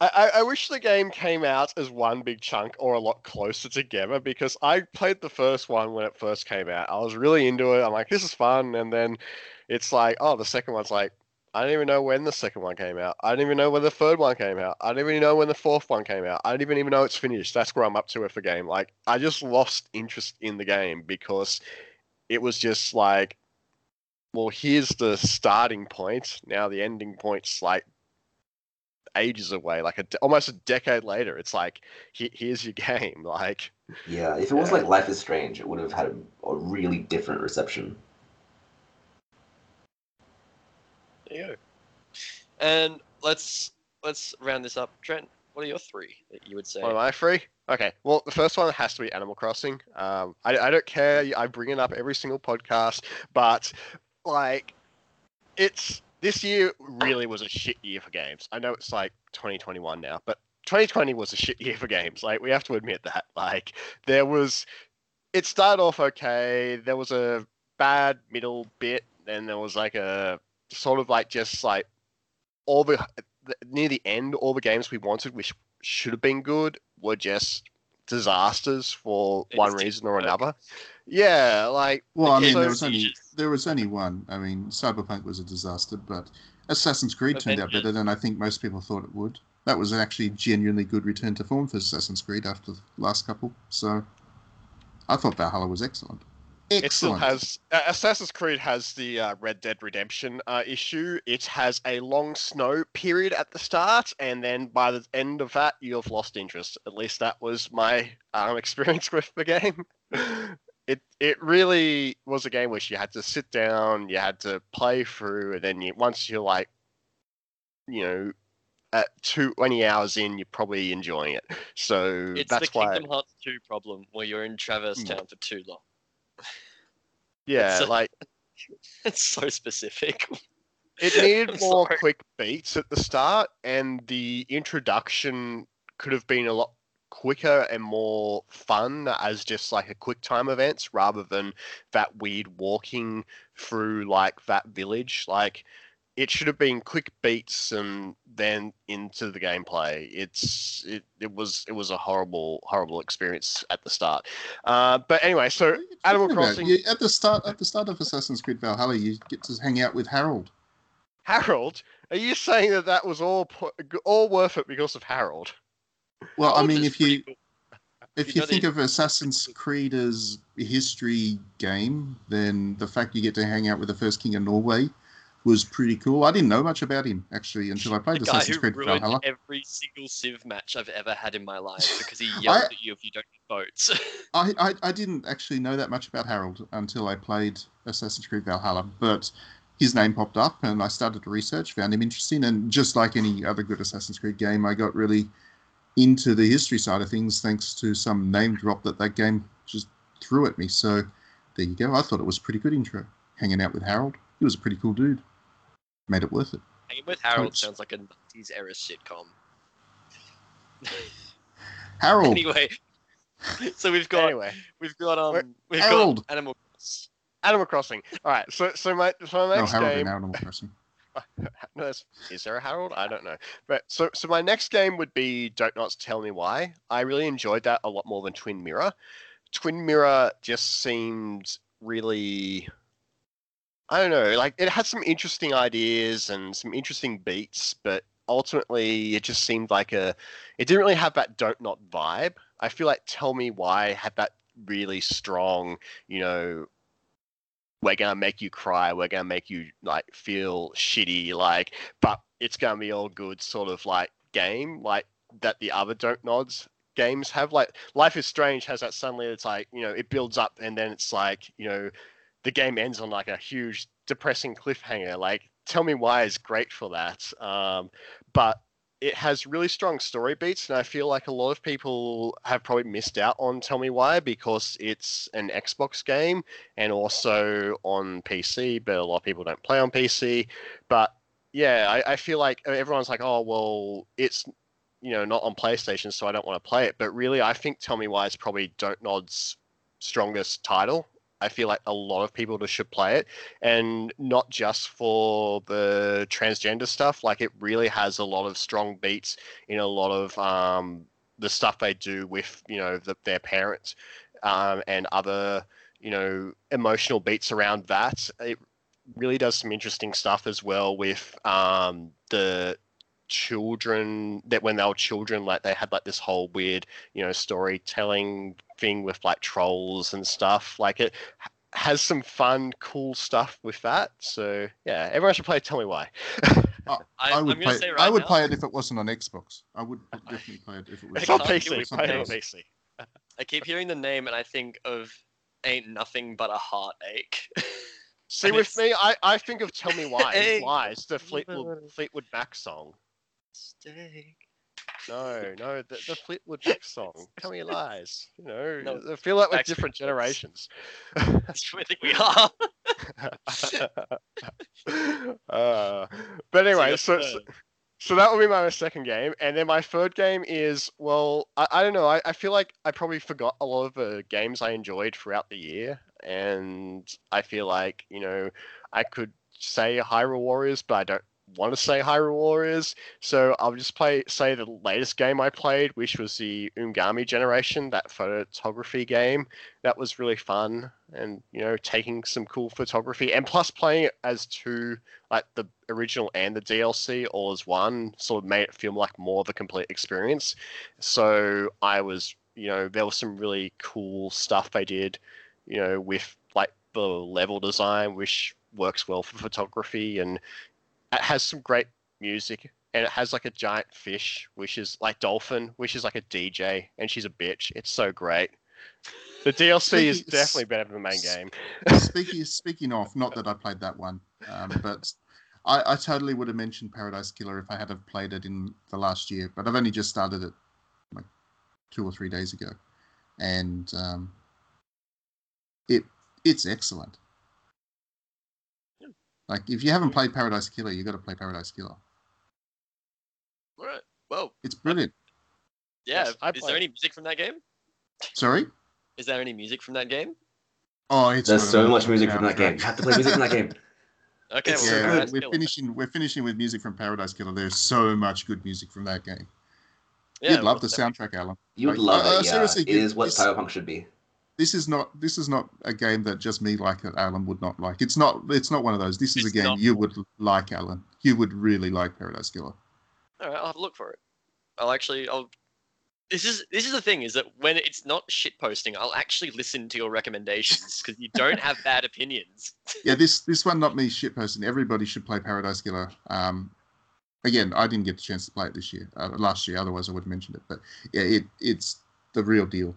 I, I, I wish the game came out as one big chunk or a lot closer together because I played the first one when it first came out. I was really into it. I'm like, this is fun. And then it's like, oh, the second one's like, I don't even know when the second one came out. I don't even know when the third one came out. I don't even know when the fourth one came out. I don't even even know it's finished. That's where I'm up to with the game. Like, I just lost interest in the game because it was just like, well, here's the starting point. Now the ending point's like ages away, like a almost a decade later. It's like, he- here's your game. Like, Yeah, if it was Yeah. like Life is Strange, it would have had a, a really different reception. There you go. And let's let's round this up. Trent, what are your three that you would say? What am I free? Okay. Well, the first one has to be Animal Crossing. Um, I, I don't care. I bring it up every single podcast, but like, it's this year really was a shit year for games. I know it's like 2021 now, but 2020 was a shit year for games. Like, we have to admit that. Like, there was, it started off okay. There was a bad middle bit, then there was like a sort of like just like all the the- near the end, all the games we wanted, which should have been good were just disasters for They one reason or work. another. Yeah, like Well, I The mean, there was only there was only one. I mean, Cyberpunk was a disaster, but Assassin's Creed turned out better than I think most people thought it would. That was actually genuinely good return to form for Assassin's Creed after the last couple. So, I thought Valhalla was excellent. Excellent. it still has uh, Assassin's Creed has the uh, Red Dead Redemption uh, issue. It has a long snow period at the start, and then by the end of that, you've lost interest. At least that was my um, experience with the game. It it really was a game which you had to sit down, you had to play through, and then you once you're like, you know, at two twenty hours in, you're probably enjoying it. So It's that's the why, Kingdom Hearts 2 problem where you're in Traverse Hmm. Town for too long. Yeah, so- like. It's so specific. It needed more sorry. quick beats at the start, and the introduction could have been a lot quicker and more fun as just like a quick time events rather than that weird walking through like that village. Like it should have been quick beats and then into the gameplay. It's it, it was it was a horrible horrible experience at the start. Uh, but anyway, so What are you Animal? Crossing- You- at the start at the start of Assassin's Creed Valhalla, you get to hang out with Harold. Harold, are you saying that that was all all worth it because of Harold? Well, I mean, if you cool. if You you know think the- of Assassin's Creed as a history game, then the fact you get to hang out with the first king of Norway was pretty cool. I didn't know much about him actually until I played the Assassin's Creed ruined Valhalla. every single Civ match I've ever had in my life because he yelled at you if you don't get votes. I, I, I didn't actually know that much about Harold until I played Assassin's Creed Valhalla, but his name popped up and I started to research, found him interesting, and just like any other good Assassin's Creed game, I got really into the history side of things thanks to some name drop that that game just threw at me. So there you go. I thought it was pretty good intro. Hanging out with Harold, he was a pretty cool dude. Made it worth it. Hanging with Harold Coach. sounds like a 90s era sitcom. Harold, anyway, so we've got Anyway, we've got um Wait, we've Harold. got Animal Crossing. Animal Crossing. All right, so so my so my next no Harold in game. Animal Crossing. No, is there a Harold? I don't know. But so so my next game would be Don't Nod Tell Me Why. I really enjoyed that a lot more than Twin Mirror. Twin Mirror just seemed really I don't know, like it had some interesting ideas and some interesting beats, but ultimately it just seemed like a it didn't really have that Don't Nod vibe. I feel like Tell Me Why had that really strong, you know, we're gonna make you cry, we're gonna make you like feel shitty, like, but it's gonna be all good sort of like game, like that the other Don't Nods games have. Like Life is Strange has that suddenly it's like, you know, it builds up and then it's like, you know, the game ends on like a huge depressing cliffhanger. Like Tell Me Why is great for that. Um, but it has really strong story beats, and I feel like a lot of people have probably missed out on Tell Me Why because it's an Xbox game and also on PC, but a lot of people don't play on PC. But yeah, I, I feel like everyone's like, oh, well, it's you know not on PlayStation, so I don't want to play it. But really, I think Tell Me Why is probably Don't Nod's strongest title. I feel like a lot of people just should play it, and not just for the transgender stuff. Like it really has a lot of strong beats in a lot of um, the stuff they do with you know the, their parents um, and other you know emotional beats around that. It really does some interesting stuff as well with um, the children that when they were children like they had like this whole weird you know storytelling thing with like trolls and stuff like it has some fun cool stuff with that so yeah everyone should play tell me why I, I would am play. say it- right I would now, play it if it wasn't on Xbox. I would definitely play it if it was. it's on pc it play it pc I keep hearing the name and I think of Ain't Nothing But a Heartache. see And with it's- me i i think of tell me why Hey. It lies the fleetwood fleetwood mac song Mistake. No no the, the fleetwood mac song tell me lies you know No, i feel like we're different generations That's who I think we are. uh, but anyway, so, so so that will be my second game, and then my third game is well, I, I don't know. I, I feel like I probably forgot a lot of the games I enjoyed throughout the year, and I feel like you know I could say Hyrule Warriors, but I don't want to say Hyrule Warriors. So I'll just play say the latest game I played, which was the Umurangi generation, that photography game. That was really fun, and you know, taking some cool photography, and plus playing it as two, like the original and the DLC all as one, sort of made it feel like more of a complete experience. So I was, you know, there was some really cool stuff they did, you know, with like the level design, which works well for photography and it has some great music and it has like a giant fish which is like dolphin which is like a dj and she's a bitch it's so great the dlc is definitely better than the main game speaking speaking of, not that I played that one, um, but I, I totally would have mentioned Paradise Killer if I had have played it in the last year. But I've only just started it like two or three days ago, and um, it it's excellent. Like if you haven't played Paradise Killer, you got to play Paradise Killer. All right. Well, It's brilliant. yeah. Yes, I is there any music from that game? Sorry. Is there any music from that game? Oh, it's There's so much music from that game. You have to play music from that game. Okay, It's well, so yeah, Paradise we're Killer. finishing. We're finishing with music from Paradise Killer. There's so much good music from that game. Yeah, You'd love the soundtrack, Alan. You'd Like, love uh, uh, it. Yeah, seriously, it is what this- Cyberpunk should be. This is not. This is not a game that just me like that Alan would not like. It's not. It's not one of those. This is It's a game not. you would like, Alan. You would really like Paradise Killer. All right, I'll have a look for it. I'll actually, I'll. This is this is the thing is that when it's not shit posting, I'll actually listen to your recommendations because you don't have bad opinions. Yeah, this this one not me shit person. Everybody should play Paradise Killer. Um, again, I didn't get the chance to play it this year, uh, last year. Otherwise, I would have mentioned it. But yeah, it it's the real deal.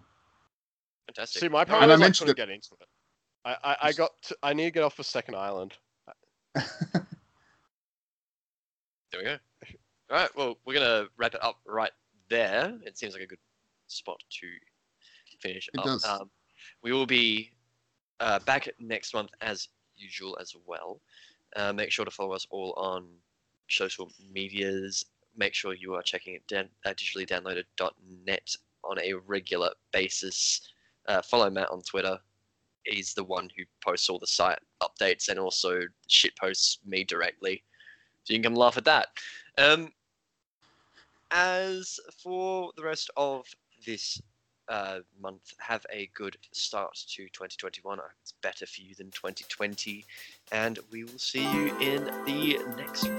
Fantastic. see my And I problem is I mentioned couldn't get into it I, I, I got to, i need to get off the second island There we go. All right, well, we're gonna wrap it up right there. It seems like a good spot to finish It up. does. Um, we will be uh, back next month as usual as well. Uh, make sure to follow us all on social medias. Make sure you are checking it down uh, digitallydownloaded.net on a regular basis. Uh, follow Matt on Twitter. He's the one who posts all the site updates and also shit posts me directly. So you can come laugh at that. Um, as for the rest of this uh, month, have a good start to 2021. It's better for you than 2020. And we will see you in the next